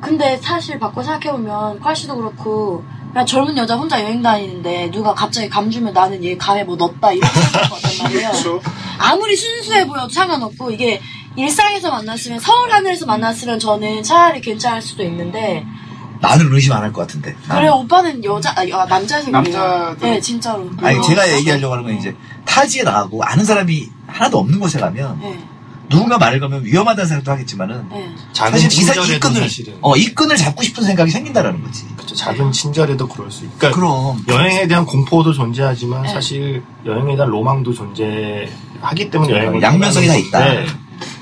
근데 사실 바꿔 생각해보면 콸씨도 그렇고 그냥 젊은 여자 혼자 여행 다니는데 누가 갑자기 감주면 나는 얘 감에 뭐 넣었다 이런 생각할 것 같단 말이에요. 그렇죠. 아무리 순수해 보여도 상관없고 이게 일상에서 만났으면 서울 하늘에서 만났으면 저는 차라리 괜찮을 수도 있는데 나는 의심 안 할 것 같은데. 그래 오빠는 여자 아, 여- 그래요. 남자들- 네 진짜로 아니, 어, 제가 얘기하려고 하는 건 이제 타지에 나가고 아는 사람이 하나도 없는 곳에 가면 네, 누군가 말을 걸면 위험하다는 생각도 하겠지만은 네. 작은 사실 이, 사- 이 친절에도 끈을 사실은. 어, 이 끈을 잡고 싶은 생각이 생긴다라는 거지. 그쵸, 작은 친절에도 그럴 수 있고. 그러니까 그럼 여행에 대한 공포도 존재하지만 네. 사실 여행에 대한 로망도 존재하기 때문에 여행을 양면성이 다 있다. 건데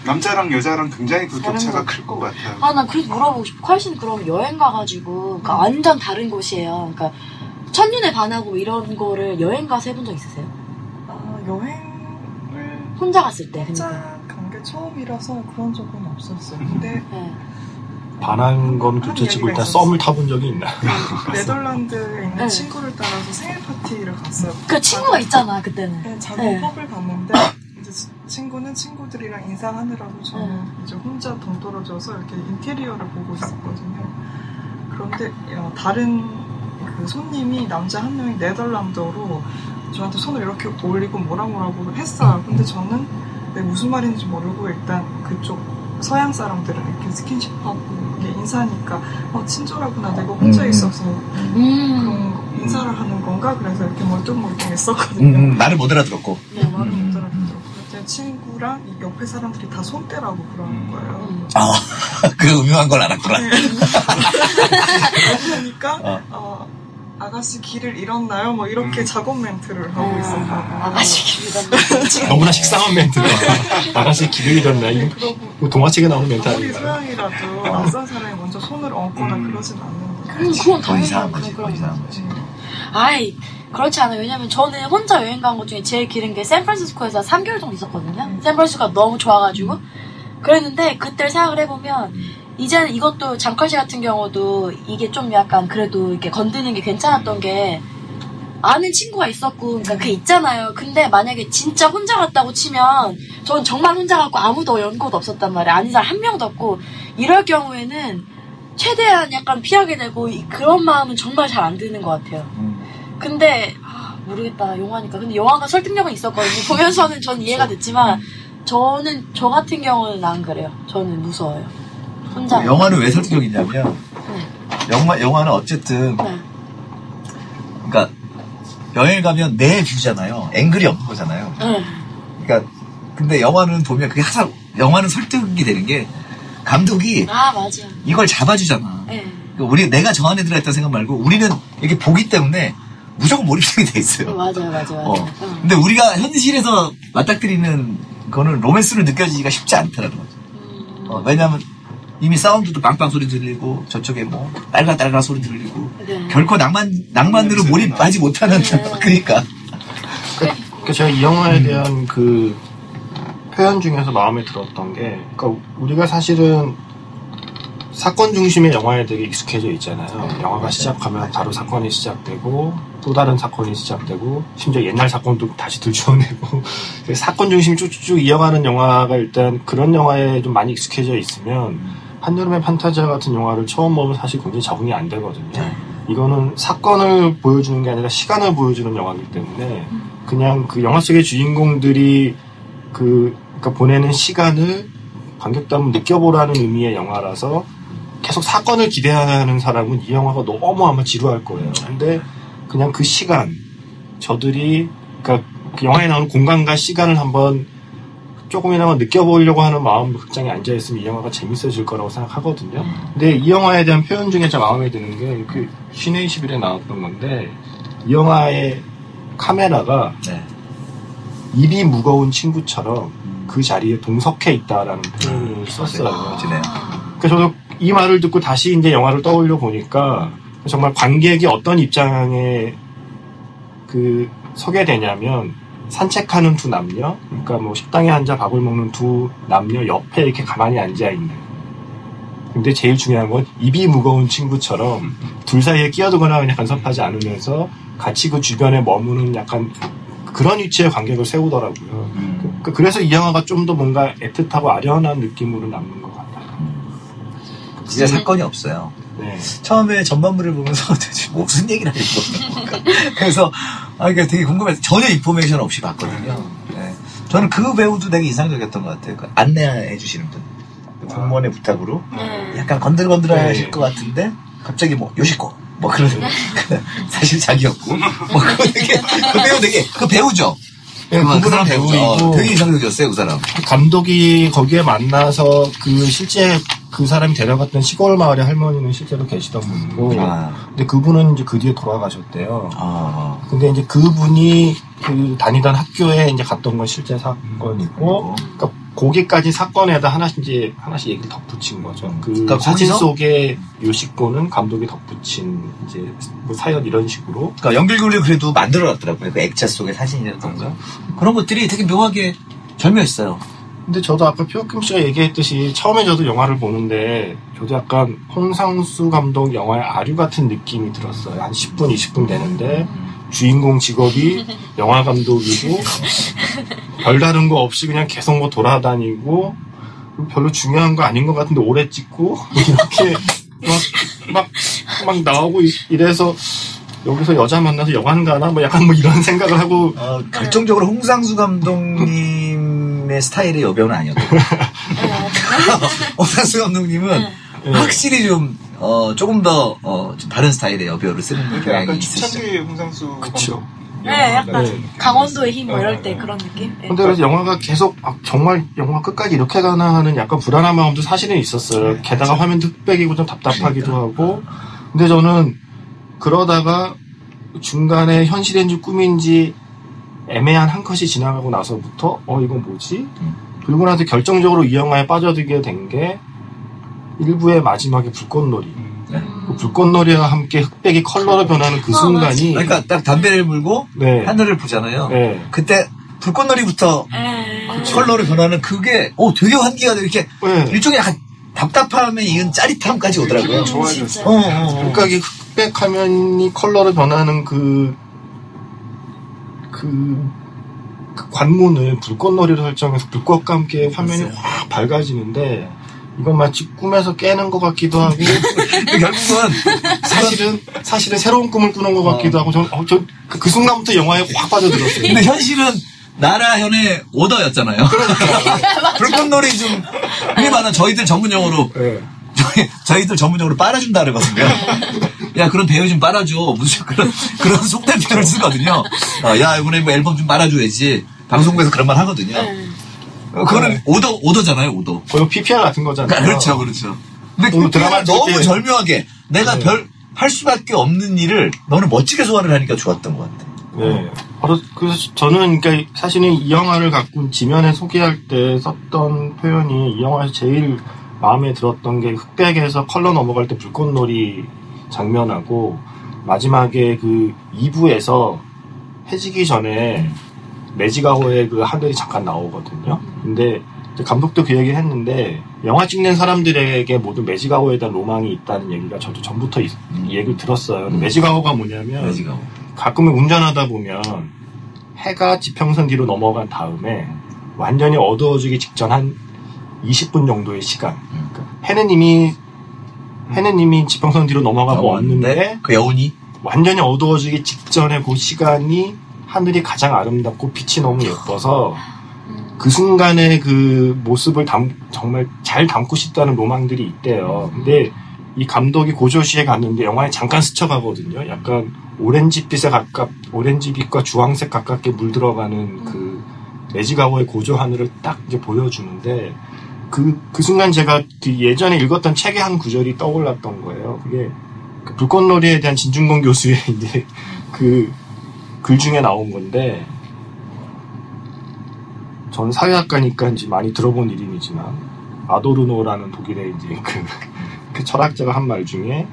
남자랑 여자랑 굉장히 그 격차가 거. 클것 같아요. 아, 나 그래서 물어보고 싶어. 콸씨는 그럼 여행 가가지고, 그러니까 완전 다른 곳이에요. 그러니까, 첫눈에 반하고 이런 거를 여행 가서 해본 적 있으세요? 여행을 혼자 갔을 때. 그러니까. 혼자 간게 처음이라서 그런 적은 없었어요. 근데 네. 반한 건 둘째 치고 일단 썸을 타본 적이 있나? 네덜란드에 있는 네. 친구를 따라서 생일 파티를 갔어요. 그 친구가 있잖아 그때는. 네, 자기 네. 펍을 갔는데 친구는 친구들이랑 인사하느라고 저는 네. 이제 혼자 동떨어져서 이렇게 인테리어를 보고 있었거든요. 그런데 어, 다른 그 손님이 남자 한 명이 네덜란드어로 저한테 손을 이렇게 올리고 뭐라 뭐라고 했어요. 근데 저는 내 무슨 말인지 모르고 일단 그쪽 서양 사람들은 이렇게 스킨십하고 이게 인사하니까 어 친절하구나 내가 혼자 음. 있어서 음. 그런 거- 인사를 하는 건가 그래서 이렇게 멀뚱멀뚱했었거든요. 음, 음, 말을 못 알아들었고. 네, 말을 음. 친구랑 이 옆에 사람들이 다 손대라고 그러는 음. 거예요. 음. 아, 그 음흉한 걸 알았구나. 그러니까 어. 어, 아가씨 길을 잃었나요? 뭐 이렇게 작업 멘트를 하고 아, 있었거든요. 아가씨 기르다. 너무나 식상한 멘트다. 아가씨 길을 잃었나? 이거 그러고 뭐 동화책에 나오는 멘트 아무리 아닌가요? 서양이라도 낯선 사람이 먼저 손을 얹거나 그러진 않는데. 음, 그건 그건 이상한 거지. 그런 그건 이상한 거지. 아이 그렇지 않아요. 왜냐면 저는 혼자 여행 간 것 중에 제일 길은 게 샌프란시스코에서 3개월 정도 있었거든요. 샌프란시스코가 너무 좋아가지고 그랬는데 그때를 생각을 해보면 이제는 이것도 장컬씨 같은 경우도 이게 좀 약간 그래도 이렇게 건드는 게 괜찮았던 게 아는 친구가 있었고 그러니까 그게 있잖아요. 근데 만약에 진짜 혼자 갔다고 치면 전 정말 혼자 갔고 아무도 연고도 없었단 말이에요. 아는 사람 한 명도 없고 이럴 경우에는 최대한 약간 피하게 되고 이- 그런 마음은 정말 잘 안 드는 것 같아요. 음. 근데 아, 모르겠다 영화니까 근데 영화가 설득력은 있었거든요 보면서는 전 이해가 됐지만 저는 저 같은 경우는 안 그래요 저는 무서워요 혼자 영화는 왜 설득력이냐면, 영화, 영화는 어쨌든, 네. 그러니까, 여행을 가면 내 뷰잖아요. 앵글이 없는 거잖아요. 네. 그러니까, 근데 영화는 보면 그게 항상, 영화는 설득이 되는 게, 감독이 아 맞아 이걸 잡아주잖아. 네. 그러니까 우리, 내가 저 안에 들어있다는 생각 말고, 우리는 이렇게 보기 때문에 무조건 몰입되게 돼 있어요. 맞아요 맞아요 맞아요 어. 응. 근데 우리가 현실에서 맞닥뜨리는 거는 로맨스로 느껴지기가 쉽지 않더라는 거죠. 음, 어, 왜냐면 이미 사운드도 빵빵 소리 들리고 저쪽에 뭐 딸가딸가 소리 들리고 네. 결코 낭만 낭만으로 음, 몰입하지 못하는 네. 그러니까 그러니까 제가 이 영화에 대한 그 표현 중에서 마음에 들었던 게, 그러니까 우리가 사실은 사건 중심의 영화에 되게 익숙해져 있잖아요. 영화가 시작하면 바로 사건이 시작되고 또 다른 사건이 시작되고 심지어 옛날 사건도 다시 들추어내고. 사건 중심 쭉쭉 이어가는 영화가 일단 그런 영화에 좀 많이 익숙해져 있으면 한여름의 판타지아 같은 영화를 처음 보면 사실 굉장히 적응이 안 되거든요. 이거는 사건을 보여주는 게 아니라 시간을 보여주는 영화이기 때문에 그냥 그 영화 속의 주인공들이 그 그러니까 보내는 시간을 관객도 한번 느껴보라는 의미의 영화라서 계속 사건을 기대하는 사람은 이 영화가 너무 아마 지루할 거예요. 근데 그냥 그 시간 저들이 그러니까 그 영화에 나오는 공간과 시간을 한번 조금이나마 느껴보려고 하는 마음으로 극장에 앉아 있으면 이 영화가 재밌어질 거라고 생각하거든요. 근데 이 영화에 대한 표현 중에 제가 마음에 드는 게 그 신의 20일에 나왔던 건데 이 영화의 카메라가 네. 입이 무거운 친구처럼 그 자리에 동석해 있다라는 표현을 썼어요. 멋지네요. 그래서 저도 이 말을 듣고 다시 이제 영화를 떠올려 보니까 정말 관객이 어떤 입장에 그 서게 되냐면 산책하는 두 남녀, 그러니까 뭐 식당에 앉아 밥을 먹는 두 남녀 옆에 이렇게 가만히 앉아 있는. 근데 제일 중요한 건 입이 무거운 친구처럼 둘 사이에 끼어들거나 그냥 간섭하지 않으면서 같이 그 주변에 머무는 약간 그런 위치에 관객을 세우더라고요. 음. 그- 그래서 이 영화가 좀 더 뭔가 애틋하고 아련한 느낌으로 남는 것 같아요. 진짜 사건이 없어요. 네. 처음에 전반부를 보면서 도대체 무슨 얘기를 하는 건가. 그래서, 아, 이게 되게 궁금해서 전혀 인포메이션 없이 봤거든요. 네. 저는 그 배우도 되게 인상적이었던 것 같아요. 그 안내해 주시는 분. 그 공무원의 부탁으로. 네. 약간 건들건들 하실 네. 것 같은데, 갑자기 뭐, 요시코. 뭐 거. 사실 자기였고. 뭐 그거 되게, 그 배우 되게, 그 배우죠? 네, 그 그분은 사람 배우이고 어, 되게 인상적이었어요, 그 사람. 감독이 거기에 만나서 그 실제 그 사람이 데려갔던 시골 마을의 할머니는 실제로 계시던 분이고 아, 근데 그분은 이제 그 뒤에 돌아가셨대요. 아, 근데 이제 그분이 그 다니던 학교에 이제 갔던 건 실제 사건이고 그러니까 거기까지 사건에다 하나씩 이제 하나씩 얘기를 덧붙인 거죠. 그 그러니까 사진 거기서- 속의 요식고는 감독이 덧붙인 이제 뭐 사연 이런 식으로 그러니까 연결고리를 그래도 만들어놨더라고요. 그 액자 속의 사진이라던가 그런 것들이 되게 묘하게 절묘했어요. 근데 저도 아까 표kim 씨가 얘기했듯이 처음에 저도 영화를 보는데 저도 약간 홍상수 감독 영화의 아류 같은 느낌이 들었어요. 한 10분, 20분 되는데 주인공 직업이 영화 감독이고 별다른 거 없이 그냥 계속 뭐 돌아다니고 별로 중요한 거 아닌 것 같은데 오래 찍고 이렇게 막, 막, 막 나오고 이- 이래서 여기서 여자 만나서 영화는 가나? 뭐 약간 뭐 이런 생각을 하고 어, 결정적으로 홍상수 감독님의 스타일의 여배우는 아니었고 홍상수 감독님은 예. 확실히 좀 어, 조금 더 어, 좀 다른 스타일의 여배우를 쓰는 이렇게 경향이 약간 있으시죠. 초창기 홍상수 그쵸. 네, 약간 네. 강원도의 힘뭐 네, 이럴 네, 때 네. 그런 느낌? 네. 근데 그래서 영화가 계속 아, 정말 영화 끝까지 이렇게 가나 하는 약간 불안한 마음도 사실은 있었어요. 네, 게다가 화면도 흑백이고 좀 답답하기도 그러니까. 하고. 근데 저는 그러다가 중간에 현실인지 꿈인지 애매한 한 컷이 지나가고 나서부터 어 이건 뭐지? 음. 그리고 나서 결정적으로 이 영화에 빠져들게 된 게 일부의 마지막에 불꽃놀이. 음. 그 불꽃놀이와 함께 흑백이 컬러로 변하는 그 어, 순간이 그러니까 딱 담배를 물고 네. 하늘을 보잖아요. 네. 그때 불꽃놀이부터 에. 컬러로 변하는 그게 어 되게 환기가 돼 이렇게 네. 일종의 약간 답답함에 이은 짜릿함까지 오더라고요. 음, 좋아졌어요. 진짜. 어, 어, 어. 그러니까 이 흑백 화면이 컬러로 변하는 그, 그, 그 관문을 불꽃놀이로 설정해서 불꽃과 함께 화면이 맞아요. 확 밝아지는데 이건 마치 꿈에서 깨는 것 같기도 하고 결국은 사실은 사실은 새로운 꿈을 꾸는 것 같기도 하고 저는 어, 저, 그, 그 순간부터 영화에 확 빠져들었어요. 근데 현실은 나라현의 오더였잖아요. 불꽃놀이 좀 흔히 말하는 저희들 전문 용어로 네. 저희, 저희들 전문용어로 빨아준다 그러거든요. 야, 그런 배우 좀 빨아줘. 무슨 그런, 그런 속된 표현을 쓰거든요. 어, 야, 이번에 뭐 앨범 좀 빨아줘야지. 방송국에서 그런 말 하거든요. 네. 어, 그거는 오더, 오더잖아요, 오더. 거의 PPR 같은 거잖아요. 그렇죠, 그렇죠. 근데 그 드라마틱하게- 너무 절묘하게 내가 네. 별, 할 수밖에 없는 일을 너는 멋지게 소화를 하니까 좋았던 것 같아. 네. 바로 그래서 저는 그러니까 사실은 이 영화를 갖고 지면에 소개할 때 썼던 표현이 이 영화에서 제일 마음에 들었던 게 흑백에서 컬러 넘어갈 때 불꽃놀이 장면하고 마지막에 그 2부에서 해지기 전에 매지가호의 그 하늘이 잠깐 나오거든요. 근데 감독도 그 얘기를 했는데 영화 찍는 사람들에게 모두 매지가호에 대한 로망이 있다는 얘기가 저도 전부터 이, 얘기를 들었어요. 음. 매지가호가 뭐냐면 매지가. 가끔은 운전하다 보면 해가 지평선 뒤로 넘어간 다음에 완전히 어두워지기 직전 한 20분 정도의 시간. 음. 그러니까 해는 이미 해는 이미 지평선 뒤로 넘어가고 왔는데 그 여운이 완전히 어두워지기 직전에 그 시간이 하늘이 가장 아름답고 빛이 너무 예뻐서 그 순간의 그 모습을 담, 정말 잘 담고 싶다는 로망들이 있대요. 근데 이 감독이 고조시에 갔는데 영화에 잠깐 스쳐가거든요. 약간 오렌지빛에 가깝, 오렌지빛과 주황색 가깝게 물들어가는 그 매지가오의 고조 하늘을 딱 이제 보여주는데 그, 그 순간 제가 그 예전에 읽었던 책의 한 구절이 떠올랐던 거예요. 그게 그 불꽃놀이에 대한 진중권 교수의 이제 그 글 중에 나온 건데 전 사회학과니까 이제 많이 들어본 이름이지만 아도르노라는 독일의 이제 그, 그 철학자가 한 말 중에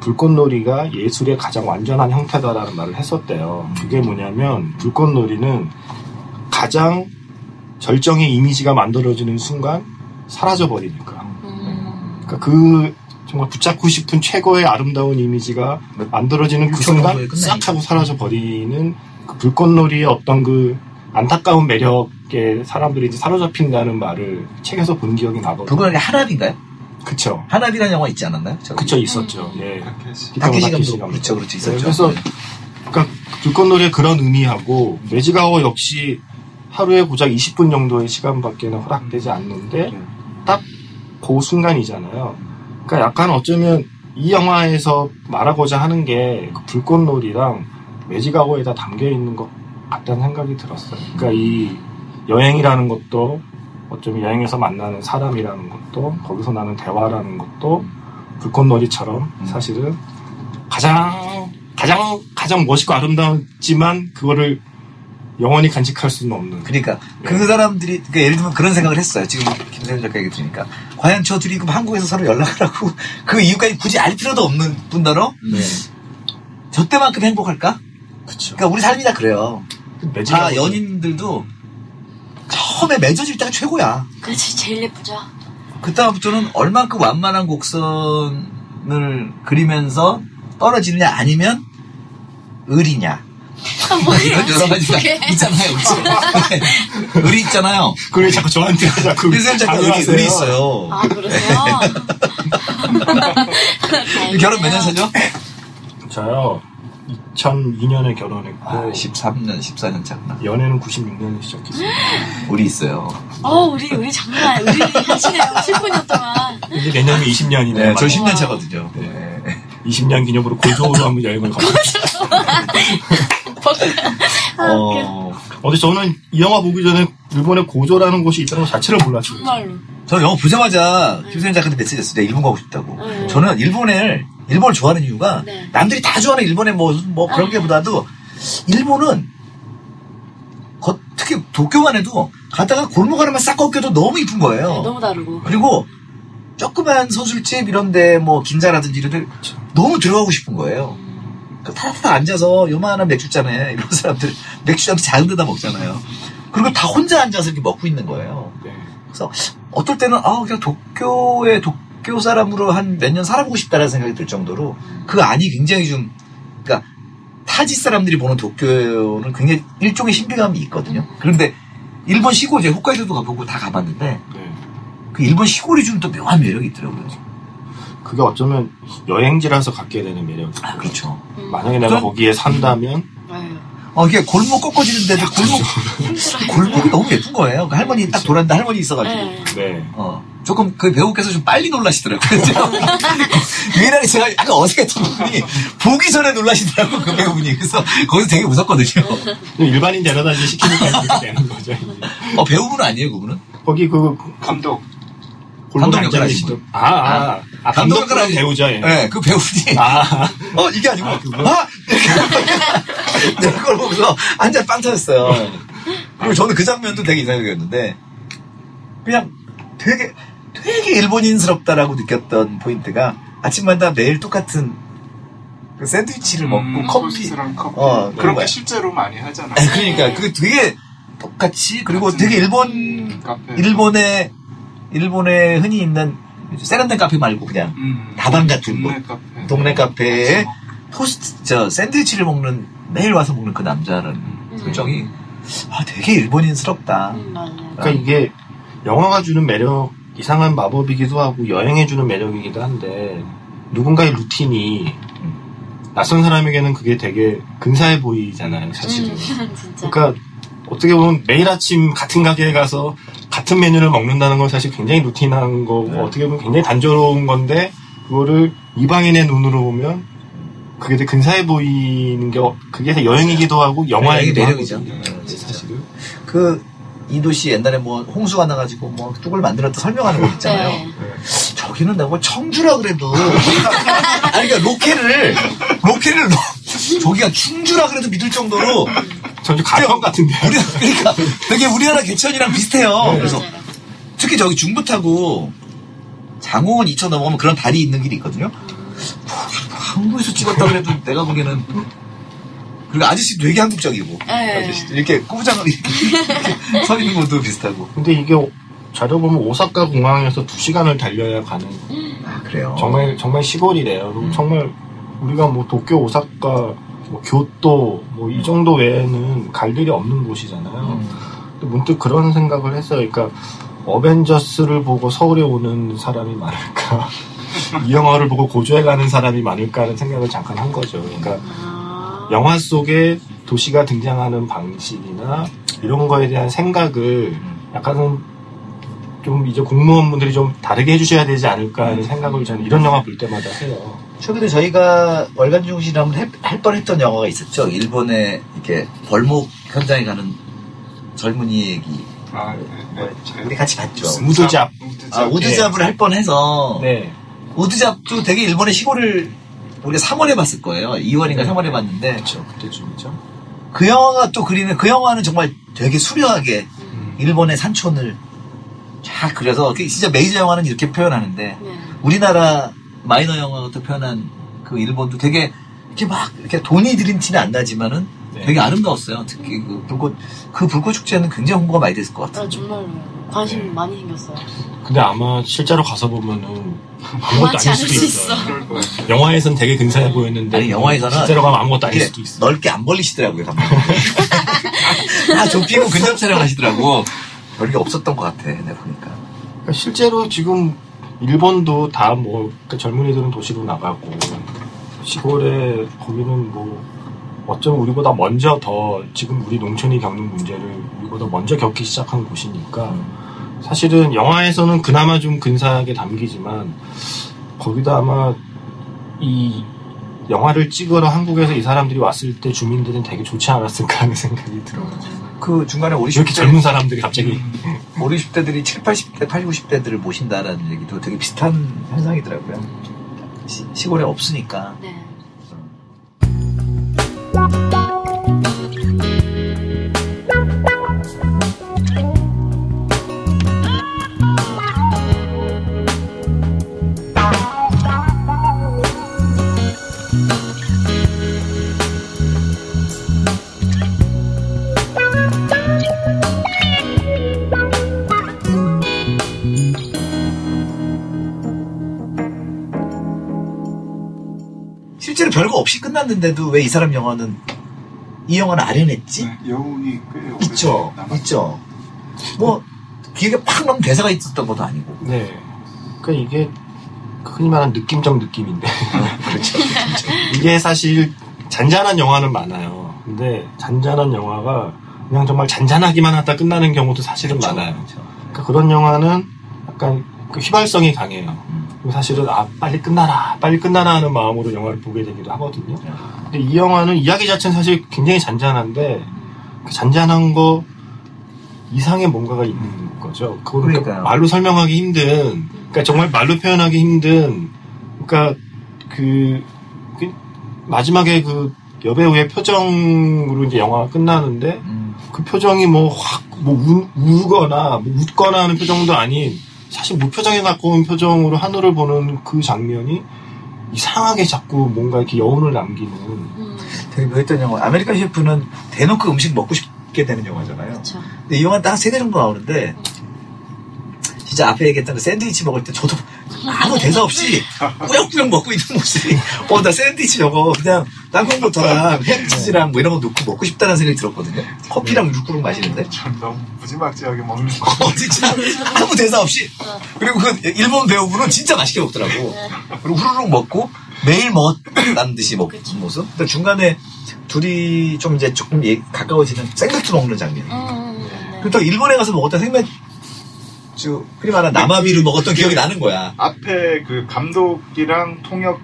불꽃놀이가 예술의 가장 완전한 형태다라는 말을 했었대요. 그게 뭐냐면 불꽃놀이는 가장 절정의 이미지가 만들어지는 순간 사라져 버리니까. 음. 그러니까 그 정말 붙잡고 싶은 최고의 아름다운 이미지가 만들어지는 그 순간. 싹 하고 사라져 버리는 그 불꽃놀이의 어떤 그 안타까운 매력에 사람들이 이제 사로잡힌다는 말을 책에서 본 기억이 나거든요. 그거는 하나인가요? 그쵸. 하나비라는 영화 있지 않았나요? 저기? 그쵸, 있었죠. 예. 타케시. 타케시 타케시 감독. 그렇죠, 그렇죠, 있었죠. 네, 그래서 그러니까 불꽃놀이의 그런 의미하고 매지가워 역시 하루에 고작 20분 정도의 시간밖에는 허락되지 않는데 딱 그 순간이잖아요. 그러니까 약간 어쩌면 이 영화에서 말하고자 하는 게 그 불꽃놀이랑 매지가워에다 담겨 있는 것 같다는 생각이 들었어요. 그러니까 이 여행이라는 것도 어쩌면 여행에서 만나는 사람이라는 것도 거기서 나는 대화라는 것도 불꽃놀이처럼 음. 사실은 가장 가장 가장 멋있고 아름다웠지만 그거를 영원히 간직할 수는 없는. 그러니까 그 사람들이 그러니까 예를 들면 그런 생각을 했어요. 지금 김세현 작가 얘기 들으니까 과연 저 둘이 그럼 한국에서 서로 연락을 하고 그 이유까지 굳이 알 필요도 없는 뿐더러 네. 저 때만큼 행복할까? 그쵸. 그러니까 우리 삶이 다 그래요. 다 연인들도 처음에 맺어질 때가 최고야. 그렇지 제일 예쁘죠. 그 다음부터는 얼만큼 완만한 곡선을 그리면서 떨어지느냐 아니면 을이냐. 이런 여러 가지가 있잖아요. 을이 있잖아요. 그래 자꾸 저한테 자꾸 을이, 강요하세요. 을이 있어요. 아 그러세요? 결혼 몇 년 사죠? 저요 2002년에 결혼했고 아, 13년, 14년 차구나. 연애는 96년에 시작했어요. 우리 있어요. 어 우리 우리 정말 우리 하시네요 19년 동안. 이제 내년이 20년이네요. 네, 저 10년 차거든요. 네. 네. 20년 기념으로 고조로 한번 여행을 가고. 어, 어제 저는 이 영화 보기 전에 일본에 고조라는 곳이 있다는 것 자체를 몰랐어요. 정말로. 저는 영화 보자마자 김세현 작가한테 메시지 했어요. 내가 일본 가고 싶다고. 네. 저는 일본을, 일본을 좋아하는 이유가 네. 남들이 다 좋아하는 일본의 뭐, 뭐 그런 아. 게 보다도 일본은 거- 특히 도쿄만 해도 가다가 골목 하나만 싹 꺾여도 너무 이쁜 거예요. 네, 너무 다르고. 그리고 조그만 서술집 이런데 뭐 긴자라든지 이런데 너무 들어가고 싶은 거예요. 그 타닥타닥 앉아서 요만한 맥주잔에 이런 사람들 맥주잔 작은 데다 먹잖아요. 그리고 다 혼자 앉아서 이렇게 먹고 있는 거예요. 네. 그래서 어떨 때는 아 그냥 도쿄에 도쿄 사람으로 한 몇 년 살아보고 싶다라는 생각이 들 정도로 그 안이 굉장히 좀 그러니까 타지 사람들이 보는 도쿄는 굉장히 일종의 신비감이 있거든요. 그런데 일본 시골 제가 홋카이도도 가보고 다 가봤는데 네. 그 일본 시골이 주는 또 묘한 매력이 있더라고요. 그게 어쩌면 여행지라서 갖게 되는 매력이 아 그렇죠. 음. 만약에 내가 전- 거기에 산다면 네. 어 이게 골목 꺾어지는데도 골목 힘들어요. 골목이 너무 예쁜 거예요. 그 할머니 딱 돌았는데 할머니 있어가지고. 네. 네. 어, 조금 그 배우께서 좀 빨리 놀라시더라고요. 유일하게 제가 약간 어색했던 부분이 보기 전에 놀라시더라고요, 그 배우분이. 그래서 거기서 되게 웃었거든요. 일반인 데려다 시키니까 이렇게 되는 거죠. 이제. 어, 배우분은 아니에요, 그분은? 거기 그 감독. 감독 역할 앉아계시던 하신 아, 아, 아, 감독 역할 은 하신- 배우죠. 예. 네, 그 배우분이. 아, 어, 이게 아니고, 아! 그분? 내가 그걸 보면서 한잔 빵 터졌어요. 그리고 저는 그 장면도 되게 인상적이었는데, 그냥 되게, 되게 일본인스럽다라고 느꼈던 포인트가 아침마다 매일 똑같은 그 샌드위치를 먹고 음, 커피. 토스트랑 커피. 어, 그런 거야. 게 실제로 많이 하잖아요. 아니, 그러니까 그게 되게 똑같이 그리고 되게 일본 카페. 일본에 일본에 흔히 있는 세련된 카페 말고 그냥 음, 다방 같은 동네 곳, 카페. 동네 카페에 토스트 저 샌드위치를 먹는 매일 와서 먹는 그 남자라는 음. 표정이 아 되게 일본인스럽다. 음, 맞아요. 그러니까 이게 영화가 주는 매력 이상한 마법이기도 하고 여행해 주는 매력이기도 한데 누군가의 루틴이 낯선 사람에게는 그게 되게 근사해 보이잖아요, 사실은. 음, 진짜. 그러니까 어떻게 보면 매일 아침 같은 가게에 가서 같은 메뉴를 먹는다는 건 사실 굉장히 루틴한 거고 네. 어떻게 보면 굉장히 단조로운 건데 그거를 이방인의 눈으로 보면 그게 되게 근사해 보이는 게 어- 그게 다 여행이기도 하고 영화이기도 네, 매력이죠. 하거든요. 네, 네. 사실은. 그 이 도시 옛날에 뭐 홍수가 나가지고 뭐 뚝을 만들었다 설명하는 거 있잖아요. 네. 저기는 내가 뭐 청주라 그래도 아니 그러니까 로케를 로케를 넣- 저기가 충주라 그래도 믿을 정도로 전주 가평 같은데. 우리 그러니까 되게 우리나라 개천이랑 비슷해요. 그래서 맞아요. 특히 저기 중부 타고 장호원 이천 넘어가면 그런 다리 있는 길이 있거든요. 한국에서 찍었다 그래도 내가 보기에는 그리고 아저씨 되게 한국적이고 네. 아저씨 이렇게 이렇게 서 있는 것도 비슷하고 근데 이게 자료 보면 오사카 공항에서 두 시간을 달려야 가는 아 그래요. 정말 정말 시골이래요. 음. 정말 우리가 뭐 도쿄, 오사카, 뭐 교토 뭐 이 정도 외에는 갈 일이 없는 곳이잖아요. 음. 문득 그런 생각을 했어요. 그러니까 어벤져스를 보고 서울에 오는 사람이 많을까? 이 영화를 보고 고조해 가는 사람이 많을까 하는 생각을 잠깐 한 거죠. 그러니까 아. 영화 속에 도시가 등장하는 방식이나 이런 거에 대한 생각을 약간은 좀 이제 공무원분들이 좀 다르게 해주셔야 되지 않을까 하는 생각을 저는 이런 영화 볼 때마다 해요. 최근에 저희가 월간 중시를 한번 해- 할 뻔했던 영화가 있었죠. 일본에 이렇게 벌목 현장에 가는 젊은이 얘기. 아, 네, 네. 뭐, 우리 같이 봤죠. 우드잡. 우드잡. 아, 우드잡을 할 뻔해서 네. 우드잡도 되게 일본의 시골을 우리가 3월에 봤을 거예요. 2월인가 네. 3월에 봤는데 그렇죠. 그때쯤이죠. 그 영화가 또 그리는 그 영화는 정말 되게 수려하게 일본의 산촌을 쫙 그려서 그 진짜 메이저 영화는 이렇게 표현하는데 네. 우리나라 마이너 영화가 또 표현한 그 일본도 되게 이렇게 막 이렇게 돈이 들인 티는 안 나지만은 네. 되게 아름다웠어요. 특히 그 불꽃 그 불꽃 축제는 굉장히 홍보가 많이 됐을 것 같아요. 아, 정말 관심 많이 생겼어요. 근데 아마 실제로 가서 보면은 아무것도 아닐 수도. 있어. 같아요. 영화에선 되게 근사해 보였는데 아니, 영화에서는 실제로 가면 아무것도 아닐 수도 있어. 넓게 안 벌리시더라고요. 다 좁히고 근접 촬영하시더라고. 별게 없었던 것 같아. 내가 보니까. 그러니까 실제로 지금 일본도 다 뭐 젊은이들은 도시로 나가고 시골에 거기는 뭐 어쩌면 우리보다 먼저 더 지금 우리 농촌이 겪는 문제를 우리보다 먼저 겪기 시작한 곳이니까 사실은 영화에서는 그나마 좀 근사하게 담기지만 거기도 아마 이 영화를 찍으러 한국에서 이 사람들이 왔을 때 주민들은 되게 좋지 않았을까 하는 생각이 들어요. 그 중간에 우리 이렇게 10대, 젊은 사람들이 갑자기 우리 10대들이 7, 80대, 80, 90대들을 모신다라는 얘기도 되게 비슷한 현상이더라고요. 시, 시골에 없으니까. 네. 별거 없이 끝났는데도 왜 이 사람 영화는 이 영화는 아련했지? 네, 여운이 꽤 있죠, 남았- 있죠. 뭐 기억에 팍 남는 대사가 있었던 것도 아니고. 네. 그러니까 이게 흔히 말하는 느낌적 느낌인데 그렇죠. 이게 사실 잔잔한 영화는 많아요. 근데 잔잔한 영화가 그냥 정말 잔잔하기만 하다 끝나는 경우도 사실은 많아요. 그렇죠. 그러니까 그런 영화는 약간 그 휘발성이 강해요. 음. 그리고 사실은 아 빨리 끝나라, 빨리 끝나라 하는 마음으로 영화를 보게 되기도 하거든요. 네. 근데 이 영화는 이야기 자체는 사실 굉장히 잔잔한데 그 잔잔한 거 이상의 뭔가가 있는 거죠. 그러니까. 말로 설명하기 힘든, 그러니까 정말 말로 표현하기 힘든, 그러니까 그, 그 마지막에 그 여배우의 표정으로 이제 영화가 끝나는데 음. 그 표정이 뭐 확뭐 우거나 뭐 웃거나 하는 표정도 아닌 사실 무표정에 가까운 표정으로 하늘을 보는 그 장면이 이상하게 자꾸 뭔가 이렇게 여운을 남기는 음, 되게 묘했던 영화. 아메리칸 셰프는 대놓고 음식 먹고 싶게 되는 영화잖아요. 그렇죠. 근데 이 영화 딱 세 개 정도 나오는데 진짜 앞에 얘기했던 그 샌드위치 먹을 때 저도 아무 대사 없이 꾸역꾸역 먹고 있는 모습이 어 나 샌드위치 저거 그냥 땅콩버터랑 햄치즈랑 뭐 이런 거 넣고 먹고 싶다는 생각이 들었거든요. 커피랑 육구룩 마시는데 전 너무 무지막지하게 먹는 거. 어 진짜 아무 대사 없이 그리고 그 일본 배우분은 진짜 맛있게 먹더라고. 그리고 후루룩 먹고 매일 먹었다는 듯이 먹는 모습. 근데 중간에 둘이 좀 이제 조금 예- 가까워지는 생맥주 먹는 장면. 음, 음, 네. 그리고 또 일본에 가서 먹었던 생맥 주, 흔히 말하는 나마비를 먹었던 기억이 나는 거야. 앞에 그 감독이랑 통역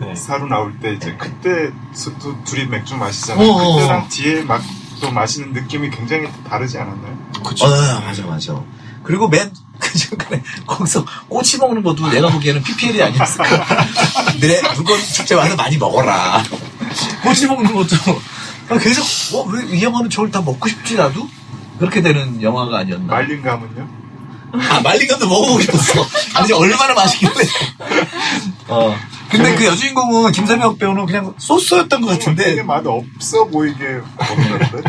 네. 사로 나올 때 이제 그때 수- 두- 둘이 맥주 마시잖아요. 어, 어, 그때랑 뒤에 막 또 마시는 느낌이 굉장히 다르지 않았나요? 그쵸. 어, 맞아, 맞아. 그리고 맨, 그 중간에, 거기서 꼬치 먹는 것도 내가 보기에는 PPL이 아니었을까. 내, 물건 축제 와서 많이 먹어라. 꼬치 먹는 것도, 아, 계속, 어, 왜이 영화는 저걸 다 먹고 싶지, 나도? 그렇게 되는 영화가 아니었나. 말린 감은요? 아, 말린 감도 먹어보고 싶었어. 아니, 얼마나 맛있길래. 어. 근데 그 여주인공은 김삼혁 배우는 그냥 소스였던 것 되게 같은데. 맛 없어 보이게 먹는데.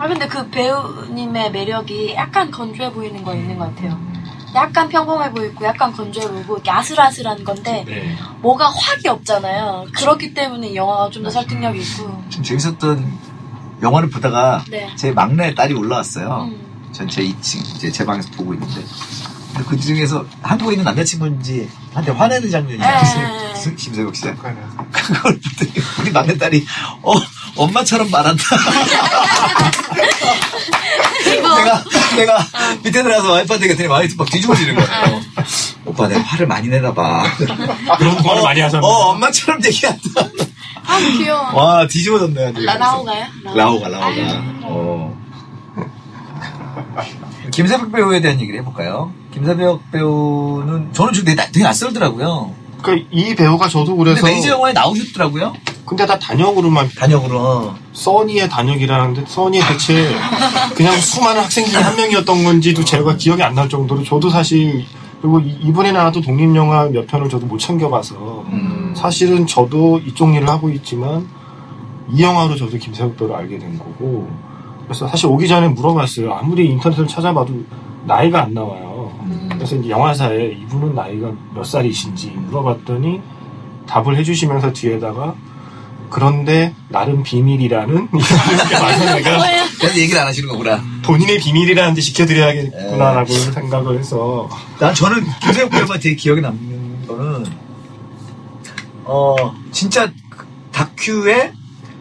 아 근데 그 배우님의 매력이 약간 건조해 보이는 거 있는 것 같아요. 약간 평범해 보이고 약간 건조해 보이고 이렇게 아슬아슬한 건데 네. 뭐가 확이 없잖아요. 그렇기 때문에 이 영화가 좀 더 설득력이 있고. 좀 재밌었던 영화를 보다가 네. 제 막내 딸이 올라왔어요. 음. 전체 2층 이제 제 방에서 보고 있는데 그 중에서 한국에 있는 남자친구인지 한테 화내는 장면이 에. 있어요. 심세국 씨가 북한에. 그걸 보더니 우리 막내 딸이 어 엄마처럼 말한다. 내가 내가 밑에 들어가서 와이프한테 그랬더니 와이프 막 뒤집어지는 거예요. 오빠 내가 화를 많이 내나 봐. 그런 말을 많이 하셨네. 어 엄마처럼 얘기한다. 아 귀여워. 와 뒤집어졌네. 아주. 라, 라오가요? 라오가 라오가. 아유, 어. 김사벽 배우에 대한 얘기를 해볼까요? 김사벽 배우는 저는 좀 되게, 나- 되게 낯설더라고요. 그러니까 이 배우가 저도 근데 그래서 메이저 영화에 나오셨더라고요. 근데 다 단역으로만 단역으로 어. 써니의 단역이라는데 써니 대체 그냥 수많은 학생 중에 한 명이었던 건지도 제가 기억이 안 날 정도로 저도 사실 그리고 이- 이번에 나와도 독립영화 몇 편을 저도 못 챙겨봐서 음. 사실은 저도 이쪽 일을 하고 있지만 이 영화로 저도 김세욱 배우를 알게 된 거고 그래서 사실 오기 전에 물어봤어요 아무리 인터넷을 찾아봐도 나이가 안 나와요 음. 그래서 이제 영화사에 이분은 나이가 몇 살이신지 물어봤더니 답을 해주시면서 뒤에다가 그런데 나름 비밀이라는 뭐예요? 그래서 얘기를 안 하시는 거구나. 본인의 비밀이라는 데 지켜드려야겠구나라고 생각을 해서 난 저는 김세욱 배우가 되게 기억에 남는 거는 어 진짜 그 다큐에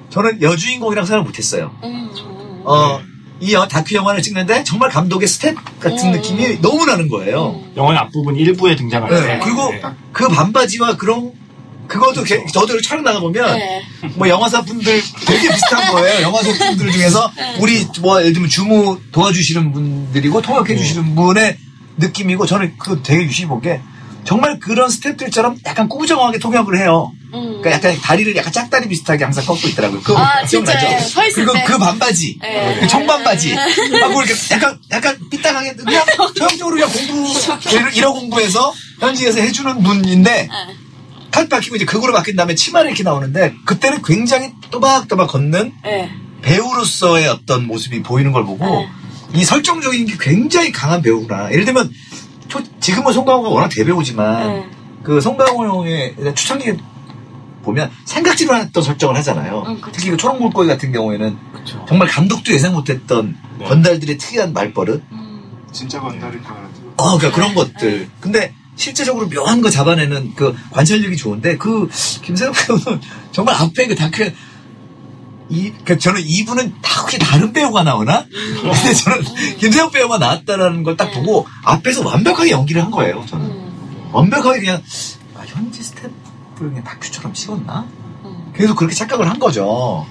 저는 여주인공이라고 생각 못했어요. 음, 음, 어, 이 여- 다큐 영화를 찍는데 정말 감독의 스텝 같은 음. 느낌이 너무 나는 거예요. 음. 영화의 앞부분 일부에 등장할 네, 때 그리고 네. 그 반바지와 그런 그것도 게- 저도 촬영 나가 보면 네. 뭐 영화사 분들 되게 비슷한 거예요. 영화사 분들 중에서 우리 뭐 예를 들면 주무 도와주시는 분들이고 통역해 주시는 분의 느낌이고 저는 그거 되게 유심히 본게 정말 그런 스태프들처럼 약간 구부정하게 통역을 해요. 음. 그러니까 약간 다리를 약간 짝다리 비슷하게 항상 꺾고 있더라고요. 그거 아, 기억나죠? 그리고 때. 그 반바지, 네. 그 청반바지, 하고 이렇게 약간 약간 삐딱하게 그냥 전형적으로 그냥 공부 이러 공부해서 현지에서 해주는 분인데 네. 칼 박히고 이제 극으로 바뀐 다음에 치마를 이렇게 나오는데 그때는 굉장히 또박또박 걷는 네. 배우로서의 어떤 모습이 보이는 걸 보고 네. 이 설정적인 게 굉장히 강한 배우구나. 예를 들면 초- 지금은 송강호가 워낙 대배우지만 네. 그 송강호 형의 초창기 보면 생각지도 않았던 설정을 하잖아요. 응, 그쵸. 특히 그 초록 물고기 같은 경우에는 그쵸. 정말 감독도 예상 못했던 네. 건달들의 특이한 말버릇, 음. 진짜 건달인 줄 알았는데. 어, 그러니까 그런 것들. 근데 실제적으로 묘한 거 잡아내는 그 관찰력이 좋은데 그 김세욱 배우는 정말 앞에 그 다큐에 이, 그 저는 이분은 다 혹시 다른 배우가 나오나? 근데 저는 김세욱 배우가 나왔다라는 걸 딱 보고 앞에서 완벽하게 연기를 한 거예요, 저는. 음. 완벽하게 그냥, 아, 현지 스태프를 그냥 다큐처럼 찍었나? 음. 계속 그렇게 착각을 한 거죠.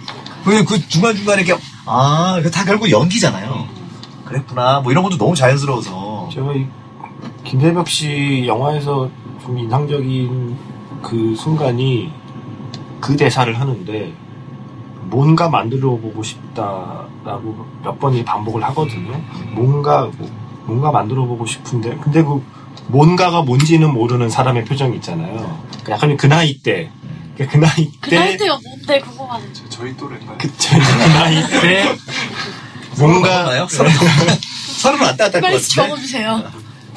그 중간중간에 이렇게, 아, 이거 다 결국 연기잖아요. 그랬구나. 뭐 이런 것도 너무 자연스러워서. 제가 이 김세벽 씨 영화에서 좀 인상적인 그 순간이 그 대사를 하는데 뭔가 만들어 보고 싶다라고 몇 번이 반복을 하거든요. 뭔가 뭐- 뭔가 만들어 보고 싶은데 근데 그 뭔가가 뭔지는 모르는 사람의 표정이 있잖아요. 그 약간 그 나이 때, 그 나이 그 나이 때, 때가 뭔데 궁금하네. 저- 저희 또래인가요? 그, 그 나이 때 뭔가? 서른 서른 왔다 갔다 할것 빨리 같은데. 적어주세요.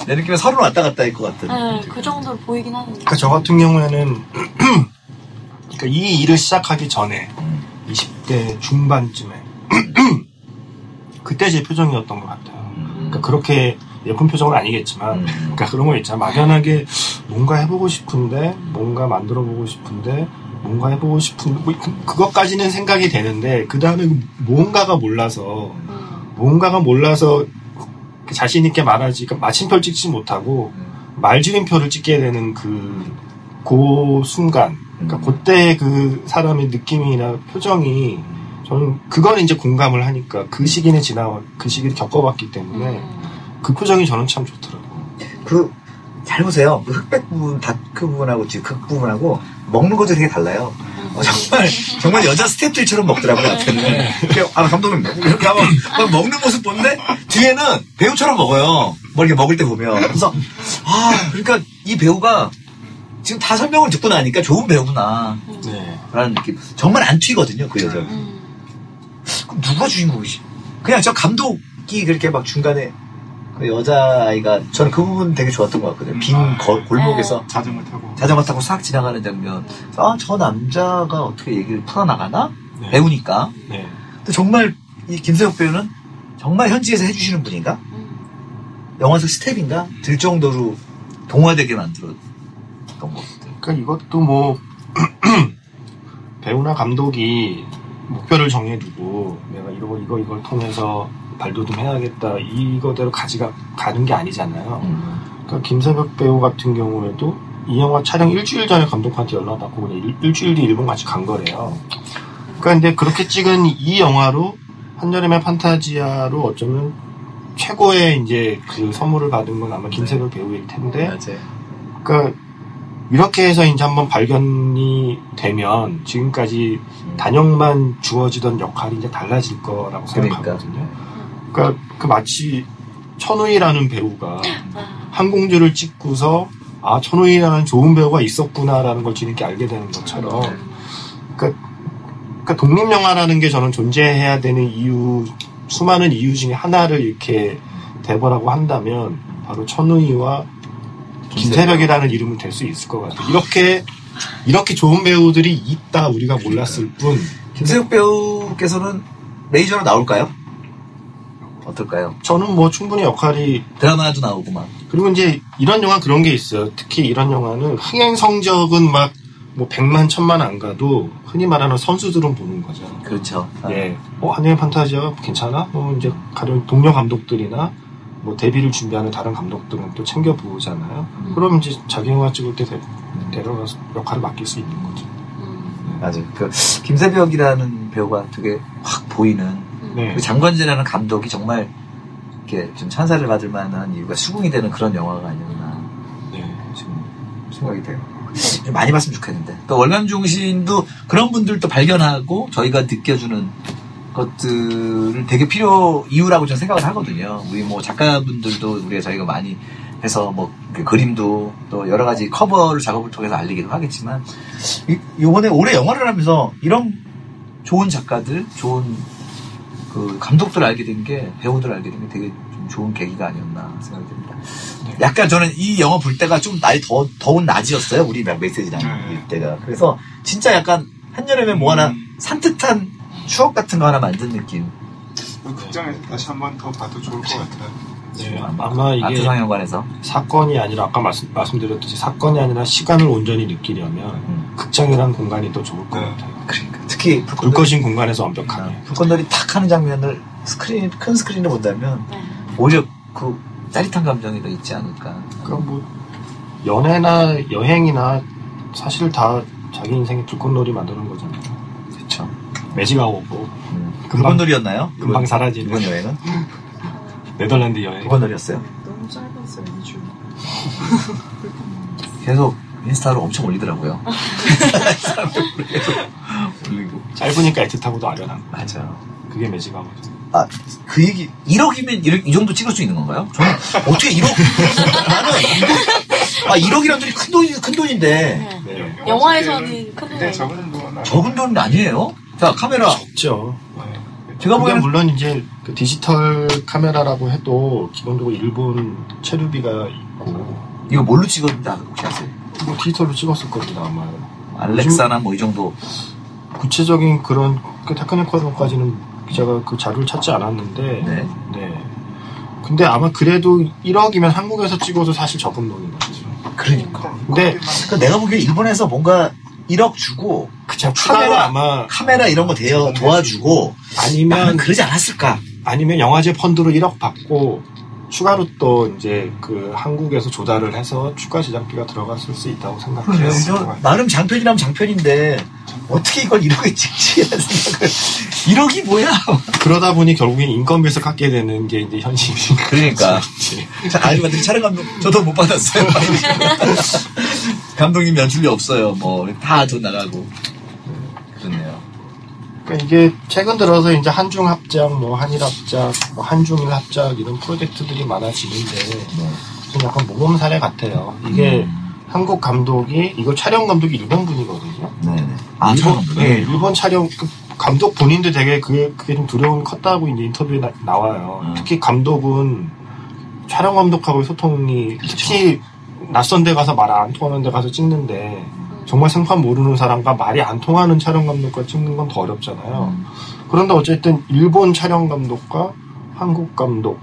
내 느낌에 서른 왔다 갔다 할 것 같은. 네, 그 정도로 보이긴 하는데. 그러니까 저 같은 경우에는 그러니까 이 일을 시작하기 전에 20대 중반쯤에 그때 제 표정이었던 것 같아요. 그러니까 그렇게 예쁜 표정은 아니겠지만 음. 그러니까 그런 거 있잖아 막연하게 뭔가 해보고 싶은데 뭔가 만들어보고 싶은데 뭔가 해보고 싶은데 뭐 그- 그것까지는 생각이 되는데 그 다음에 뭔가가 몰라서 음. 뭔가가 몰라서 자신 있게 말하지 그러니까 마침표를 찍지 못하고 말지름표를 찍게 되는 그, 그 순간, 그러니까 음. 그때 그 사람의 느낌이나 표정이 저는 그건 이제 공감을 하니까 그 시기는 지나, 그 시기를 겪어봤기 때문에 음. 그 표정이 저는 참 좋더라고요. 그, 잘 보세요. 그 흑백 부분, 다크 부분하고 지금 극 부분하고 먹는 것도 되게 달라요. 어, 정말, 정말 여자 스태프들처럼 먹더라고요. 이렇게, 아, 감독님, 이렇게 하면 막 먹는 모습 보는데, 뒤에는 배우처럼 먹어요. 뭐 이렇게 먹을 때 보면. 그래서, 아, 그러니까 이 배우가 지금 다 설명을 듣고 나니까 좋은 배우구나. 네. 라는 느낌. 정말 안 튀거든요, 그 여자. 음. 그럼 누가 주인공이지? 그냥 저 감독이 그렇게 막 중간에 그 여자아이가 저는 그 부분 되게 좋았던 것 같거든요. 빈 거- 골목에서 자전거 타고. 자전거 타고 싹 지나가는 장면. 아, 저 남자가 어떻게 얘기를 풀어나가나? 네. 배우니까. 네. 근데 정말 이 김세욱 배우는 정말 현지에서 해주시는 분인가? 음. 영화에서 스텝인가? 들 정도로 동화되게 만들었 던 것 같아요. 그러니까 이것도 뭐, 배우나 감독이 목표를 정해두고 내가 이거, 이거, 이걸 통해서 발돋움해야겠다. 이거대로 가지가, 가는 게 아니잖아요. 음. 그러니까 김세벽 배우 같은 경우에도 이 영화 촬영 일주일 전에 감독한테 연락 받고 그냥 일, 일주일 뒤 일본 같이 간 거래요. 그러니까 근데 그렇게 찍은 이 영화로 한여름의 판타지아로 어쩌면 최고의 이제 그 선물을 받은 건 아마 김세벽 배우일 텐데 맞아요. 그러니까 이렇게 해서 이제 한번 발견이 되면 지금까지 음. 단역만 주어지던 역할이 이제 달라질 거라고 그러니까. 생각하거든요. 그러니까 그 마치 천우희라는 배우가 아, 한공주를 찍고서 아 천우희라는 좋은 배우가 있었구나라는 걸 뒤늦게 알게 되는 것처럼 그러니까, 그러니까 독립 영화라는 게 저는 존재해야 되는 이유 수많은 이유 중에 하나를 이렇게 대보라고 한다면 바로 천우희와 김세벽이라는 이름은 될 수 있을 것 같아요. 이렇게 이렇게 좋은 배우들이 있다 우리가 몰랐을 뿐 김세욱 배우께서는 메이저로 나올까요? 어떨까요? 저는 뭐 충분히 역할이 드라마도 나오고 막. 그리고 이제 이런 영화 그런 게 있어요. 특히 이런 영화는 흥행 성적은 막뭐 백만 천만 안 가도 흔히 말하는 선수들은 보는 거죠. 그렇죠. 아, 예. 어, 한여의 판타지아가 괜찮아? 뭐 이제 가령 동료 감독들이나 뭐 데뷔를 준비하는 다른 감독들은 또 챙겨 보잖아요. 음. 그럼 이제 자기 영화 찍을 때 데, 데려가서 역할을 맡길 수 있는 거죠. 음, 맞아요. 그 김세벽이라는 배우가 되게 확 보이는 네. 그 장관재라는 감독이 정말 이렇게 좀 찬사를 받을 만한 이유가 수긍이 되는 그런 영화가 아니었나 네. 지금 생각이 돼요. 좀 많이 봤으면 좋겠는데 또 월남중신도 그런 분들도 발견하고 저희가 느껴주는 것들을 되게 필요 이유라고 저는 생각을 하거든요. 우리 뭐 작가분들도 우리가 저희가 많이 해서 뭐 그 그림도 또 여러 가지 커버를 작업을 통해서 알리기도 하겠지만 이- 이번에 올해 영화를 하면서 이런 좋은 작가들, 좋은 그 감독들 알게 된 게 배우들 알게 된 게 되게 좀 좋은 계기가 아니었나 생각이 듭니다. 네. 약간 저는 이 영화 볼 때가 좀 날이 더 더운 낮이었어요. 우리 막 메시지 나눌 네. 때가. 그래서 진짜 약간 한여름에 뭐 하나 산뜻한 추억 같은 거 하나 만든 느낌. 그 극장에서 다시 한 번 더 봐도 좋을 것 같아요. 네, 아마 이게 아트 상영관에서. 사건이 아니라 아까 말씀, 말씀드렸듯이 사건이 아니라 시간을 온전히 느끼려면 음. 극장이라는 공간이 더 좋을 것 네. 같아요. 그러니까 특히 불꽃인 공간에서 완벽하게. 불꽃놀이 탁 하는 장면을 스크린 큰 스크린을 본다면 네. 오히려 그 짜릿한 감정이 더 있지 않을까. 그러니까 뭐 연애나 여행이나 사실 다 자기 인생의 불꽃놀이 만드는 거잖아요. 매지가 오고 음. 금방- 불꽃놀이였나요? 금방 이번- 사라지는 이번 여행은 네덜란드 여행. 불꽃놀이였어요. 너무 짧았어요 2주. 계속 인스타로 엄청 올리더라고요. 계속 올리고. 짧으니까 애틋하고도 아련한. 거. 맞아. 그게 매지가 오고. 아, 그 얘기, 1억이면 이 정도 찍을 수 있는 건가요? 저는 어떻게 1억, 나는, 아, 1억이란 돈이 큰 돈이, 큰 돈인데, 네. 네. 영화에서는 큰 적은 돈 적은 돈은 아니에요? 자, 카메라. 없죠. 제가 그게 보기에는, 물론 이제 그 디지털 카메라라고 해도 기본적으로 일본 체류비가 있고 이거 뭘로 찍었는지 혹시 아세요? 뭐 디지털로 찍었을 겁니다 아마. 알렉사나 뭐 이 정도. 구체적인 그런 그 테크니컬까지는 제가 그 자료를 찾지 않았는데 네. 네. 근데 아마 그래도 1억이면 한국에서 찍어도 사실 적은 돈인 거죠. 그러니까. 근데 그러니까 내가 보기에 일본에서 뭔가 1억 주고, 그냥 추가로 카메라- 아마 카메라 이런 거 대여 도와주고, 아니면 그러지 않았을까? 아니면 영화제 펀드로 1억 받고 추가로 또 이제 그 한국에서 조달을 해서 추가 제작비가 들어갔을 수 있다고 생각해요. 나름 장편이라면 장편인데, 어떻게 이걸 1억에 찍지? 생각을. 1억이 뭐야? 그러다 보니 결국엔 인건비에서 깎게 되는 게 이제 현실이. 그러니까. 자, 아니면 촬영 감독, 저도 못 받았어요. 감독님 연출료 없어요. 뭐, 다 돈 나가고. 그러니까 이게 최근 들어서 이제 한중 합작, 뭐 한일 합작, 뭐 한중일 합작 이런 프로젝트들이 많아지는데 네. 좀 약간 모범 사례 같아요. 이게 음. 한국 감독이 이거 촬영 감독이 일본 분이거든요. 네네. 아, 일본, 촬영 네, 일본 촬영 그 감독 본인도 되게 그게, 그게 좀 두려움이 컸다고 이제 인터뷰에 나, 와요 음. 특히 감독은 촬영 감독하고의 소통이 특히 낯선 데 가서 말 안 통하는 데 가서 찍는데 정말 생판 모르는 사람과 말이 안 통하는 촬영 감독과 찍는 건 더 어렵잖아요. 음. 그런데 어쨌든 일본 촬영 감독과 한국 감독,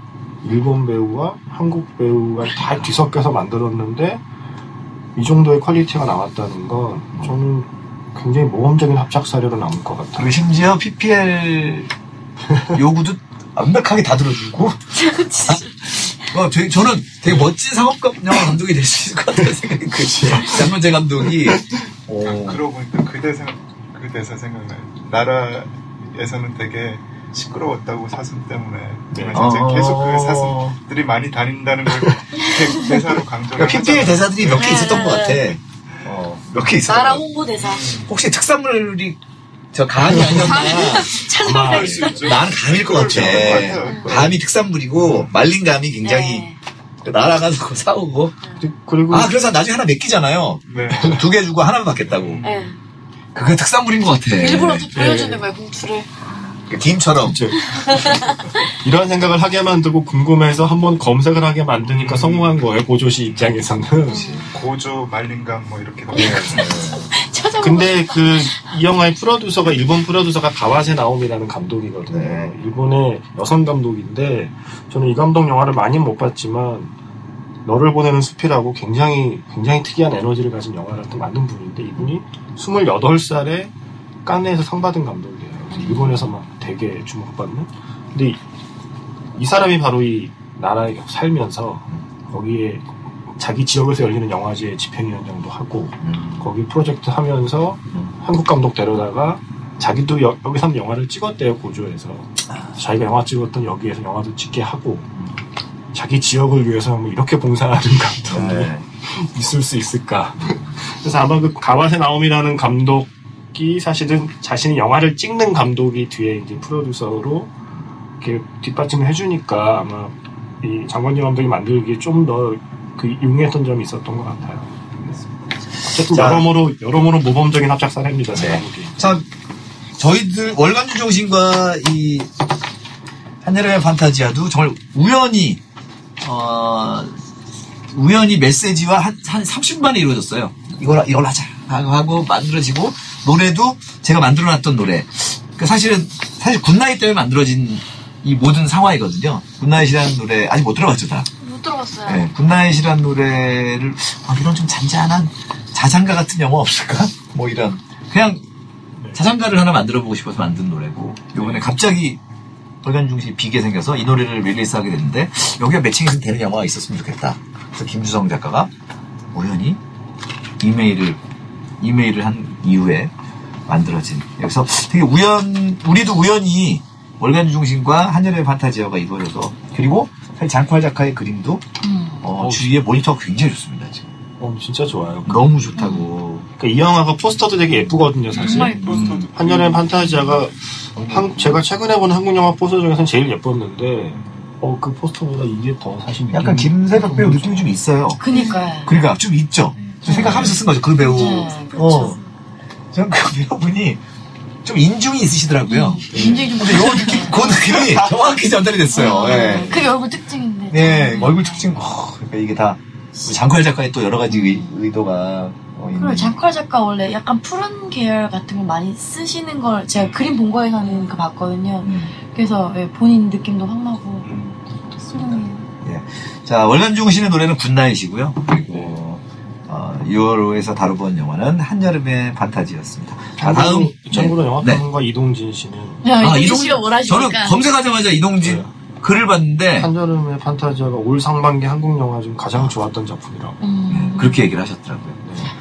일본 배우와 한국 배우가 다 뒤섞여서 만들었는데 이 정도의 quality가 나왔다는 건 저는 굉장히 모험적인 합작 사례로 남을 것 같아요. 그리고 심지어 PPL 요구도 완벽하게 다 들어주고. 어, 되게, 저는 되게 멋진 상업감 영화 감독이 될 수 있을 것 같다는 생각이 그치. 장건재 감독이. 어, 그러고 보니까 그 대사 그 대사 생각나요. 나라에서는 되게 시끄러웠다고 사슴 때문에 네. 어. 계속 그 사슴들이 많이 다닌다는 걸 대- 대사로 강조를 그러니까 PPL. 대사들이 몇 개 있었던 것 같아. 몇개 있어요. 나라 홍보 대사. 혹시 특산물이 저 감이 아니었나? 찾아봐야겠다. 나는 감일 것 같아. 맞아요. 감이 특산물이고 말린 감이 굉장히 네. 날아가서 사오고. 그리고 아 그래서 나중에 하나 맡기잖아요. 네. 두 개 주고 하나만 받겠다고. 네. 그게 특산물인 것 같아. 일부러 또 보여주는 거야, 봉투를. 그 김처럼. 이런 생각을 하게 만들고 궁금해서 한번 검색을 하게 만드니까 성공한 거예요 고조 씨 입장에서는. 고조 말린감 뭐 이렇게 네. 근데 그 이 영화의 프로듀서가 일본 프로듀서가 가와세 나오미라는 감독이거든요. 네. 일본의 여성 감독인데 저는 이 감독 영화를 많이 못 봤지만 너를 보내는 숲이라고 굉장히 굉장히 특이한 에너지를 가진 영화를 또 만든 분인데 이분이 28살에 깐네에서 상 받은 감독이에요. 그래서 일본에서 막 되게 주목받는. 근데 이, 이 사람이 바로 이 나라에 살면서 거기에 자기 지역에서 열리는 영화제 집행위원장도 하고 음. 거기 프로젝트 하면서 음. 한국 감독 데려다가 자기도 여, 기서 한번 영화를 찍었대요 고조에서 자기가 영화 찍었던 여기에서 영화도 찍게 하고 자기 지역을 위해서 뭐 이렇게 봉사하는 감독이 네. 있을 수 있을까 그래서 아마 그 가와세 나옴이라는 감독 이 사실은 자신이 영화를 찍는 감독이 뒤에 이제 프로듀서로 이렇게 뒷받침을 해주니까 아마 이 장건영 감독이 만들기에 좀 더 그 용이했던 점이 있었던 것 같아요. 어쨌든 자. 여러모로 여러모로 모범적인 합작 사례입니다. 네. 참 저희들 월간주 정신과 이 한여름의 판타지아도 정말 우연히 어 우연히 메시지와 한, 한 30분만에 이루어졌어요. 이걸 이걸 하자 하고 만들어지고 노래도 제가 만들어놨던 노래. 그 사실은 사실 Good Night 때문에 만들어진 이 모든 상황이거든요. Good Night이라는 노래 아직 못 들어봤죠 다. 못 들어봤어요. 네, Good Night이라는 노래를 아, 이런 좀 잔잔한 자장가 같은 영화 없을까? 뭐 이런 그냥 자장가를 하나 만들어 보고 싶어서 만든 노래고 요번에 갑자기 벌간중시 비게 생겨서 이 노래를 릴리스하게 됐는데 여기가 매칭이 되는 영화가 있었으면 좋겠다. 그래서 김주성 작가가 우연히 이메일을 이메일을 한 이후에 만들어진. 여기서 되게 우연 우리도 우연히 월간 중심과 한여름의 판타지어가 이루어져서 그리고 사실 장쿠할 작가의 그림도 음. 어, 주위에 모니터가 굉장히 좋습니다 지금. 어, 진짜 좋아요. 너무 좋다고. 그러니까 이 영화가 포스터도 되게 예쁘거든요, 사실. 포스터도. 한여름 판타지아가 한, 제가 최근에 본 한국 영화 포스터 중에서는 제일 예뻤는데, 어, 그 포스터보다 이게 더 사실 약간 김세벽 배우 느낌이 좀 있어요. 그니까요. 그러니까 좀 있죠. 좀 생각하면서 쓴 거죠. 그 배우. 네, 어 저는 그 배우분이 좀 인중이 있으시더라고요 굉장히 좀. 근데 요 느낌 그 느낌이 정확히 전달이 됐어요 예. 그게 얼굴 특징인데. 네, 얼굴 특징, 어, 그러니까 이게 다, 우리 장쿠할 작가의 또 여러 가지 의, 의도가, 어. 그리고 장칼 작가 원래 약간 푸른 계열 같은 거 많이 쓰시는 걸 제가 그림 본 거에서는 그 봤거든요. 음. 그래서 예, 본인 느낌도 확 나고 음. 훌륭해요. 자, 월남중 씨의 노래는 Good Night이고요. 그리고, 어, 6월호에서 다뤄본 영화는 한여름의 판타지아였습니다. 자, 다음. 참고로 네. 영화평론가 이동진 씨는 야, 아, 이동진 이동- 씨가 뭘 하시니까. 저는 검색하자마자 이동진 네. 글을 봤는데, 한여름의 판타지아가 올 상반기 한국 영화 중 가장 좋았던 작품이라고. 음. 그렇게 얘기를 하셨더라고요.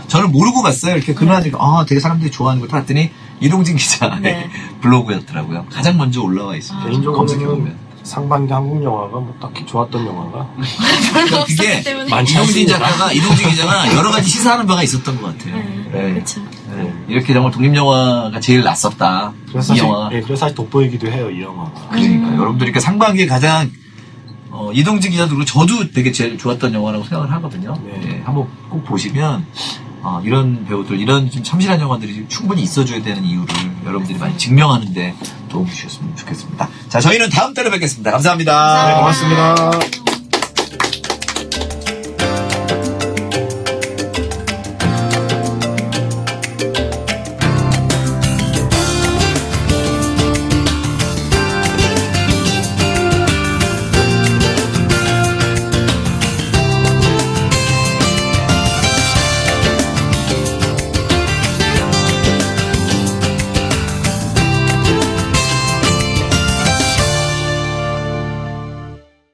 저는 모르고 봤어요. 이렇게 글을 하니까, 아, 되게 사람들이 좋아하는 걸 봤더니, 이동진 기자의 네. 블로그였더라고요. 가장 먼저 올라와 있습니다. 아. 검색해보면. 개인적으로는 상반기 한국 영화가 뭐 딱히 좋았던 영화가 그러니까 없었기 그게 때문에. 많지 이동진 않습니다. 작가가 이동진 기자가 여러 가지 시사하는 바가 있었던 것 같아요. 네, 네. 그렇죠. 네. 이렇게 정말 독립 영화가 제일 낫었다. 그래서 이 사실, 영화. 예, 그래서 사실 돋보이기도 해요 이 영화. 그러니까 음. 여러분들이 그 상반기에 가장 어, 이동진 기자도 그렇고 저도 되게 제일 좋았던 영화라고 생각을 하거든요. 네. 예, 한번 꼭 보시면 어, 이런 배우들, 이런 좀 참신한 영화들이 충분히 있어줘야 되는 이유를 여러분들이 많이 증명하는데 도움 주셨으면 좋겠습니다. 자, 저희는 다음 달에 뵙겠습니다. 감사합니다. 네, 감사합니다. 고맙습니다.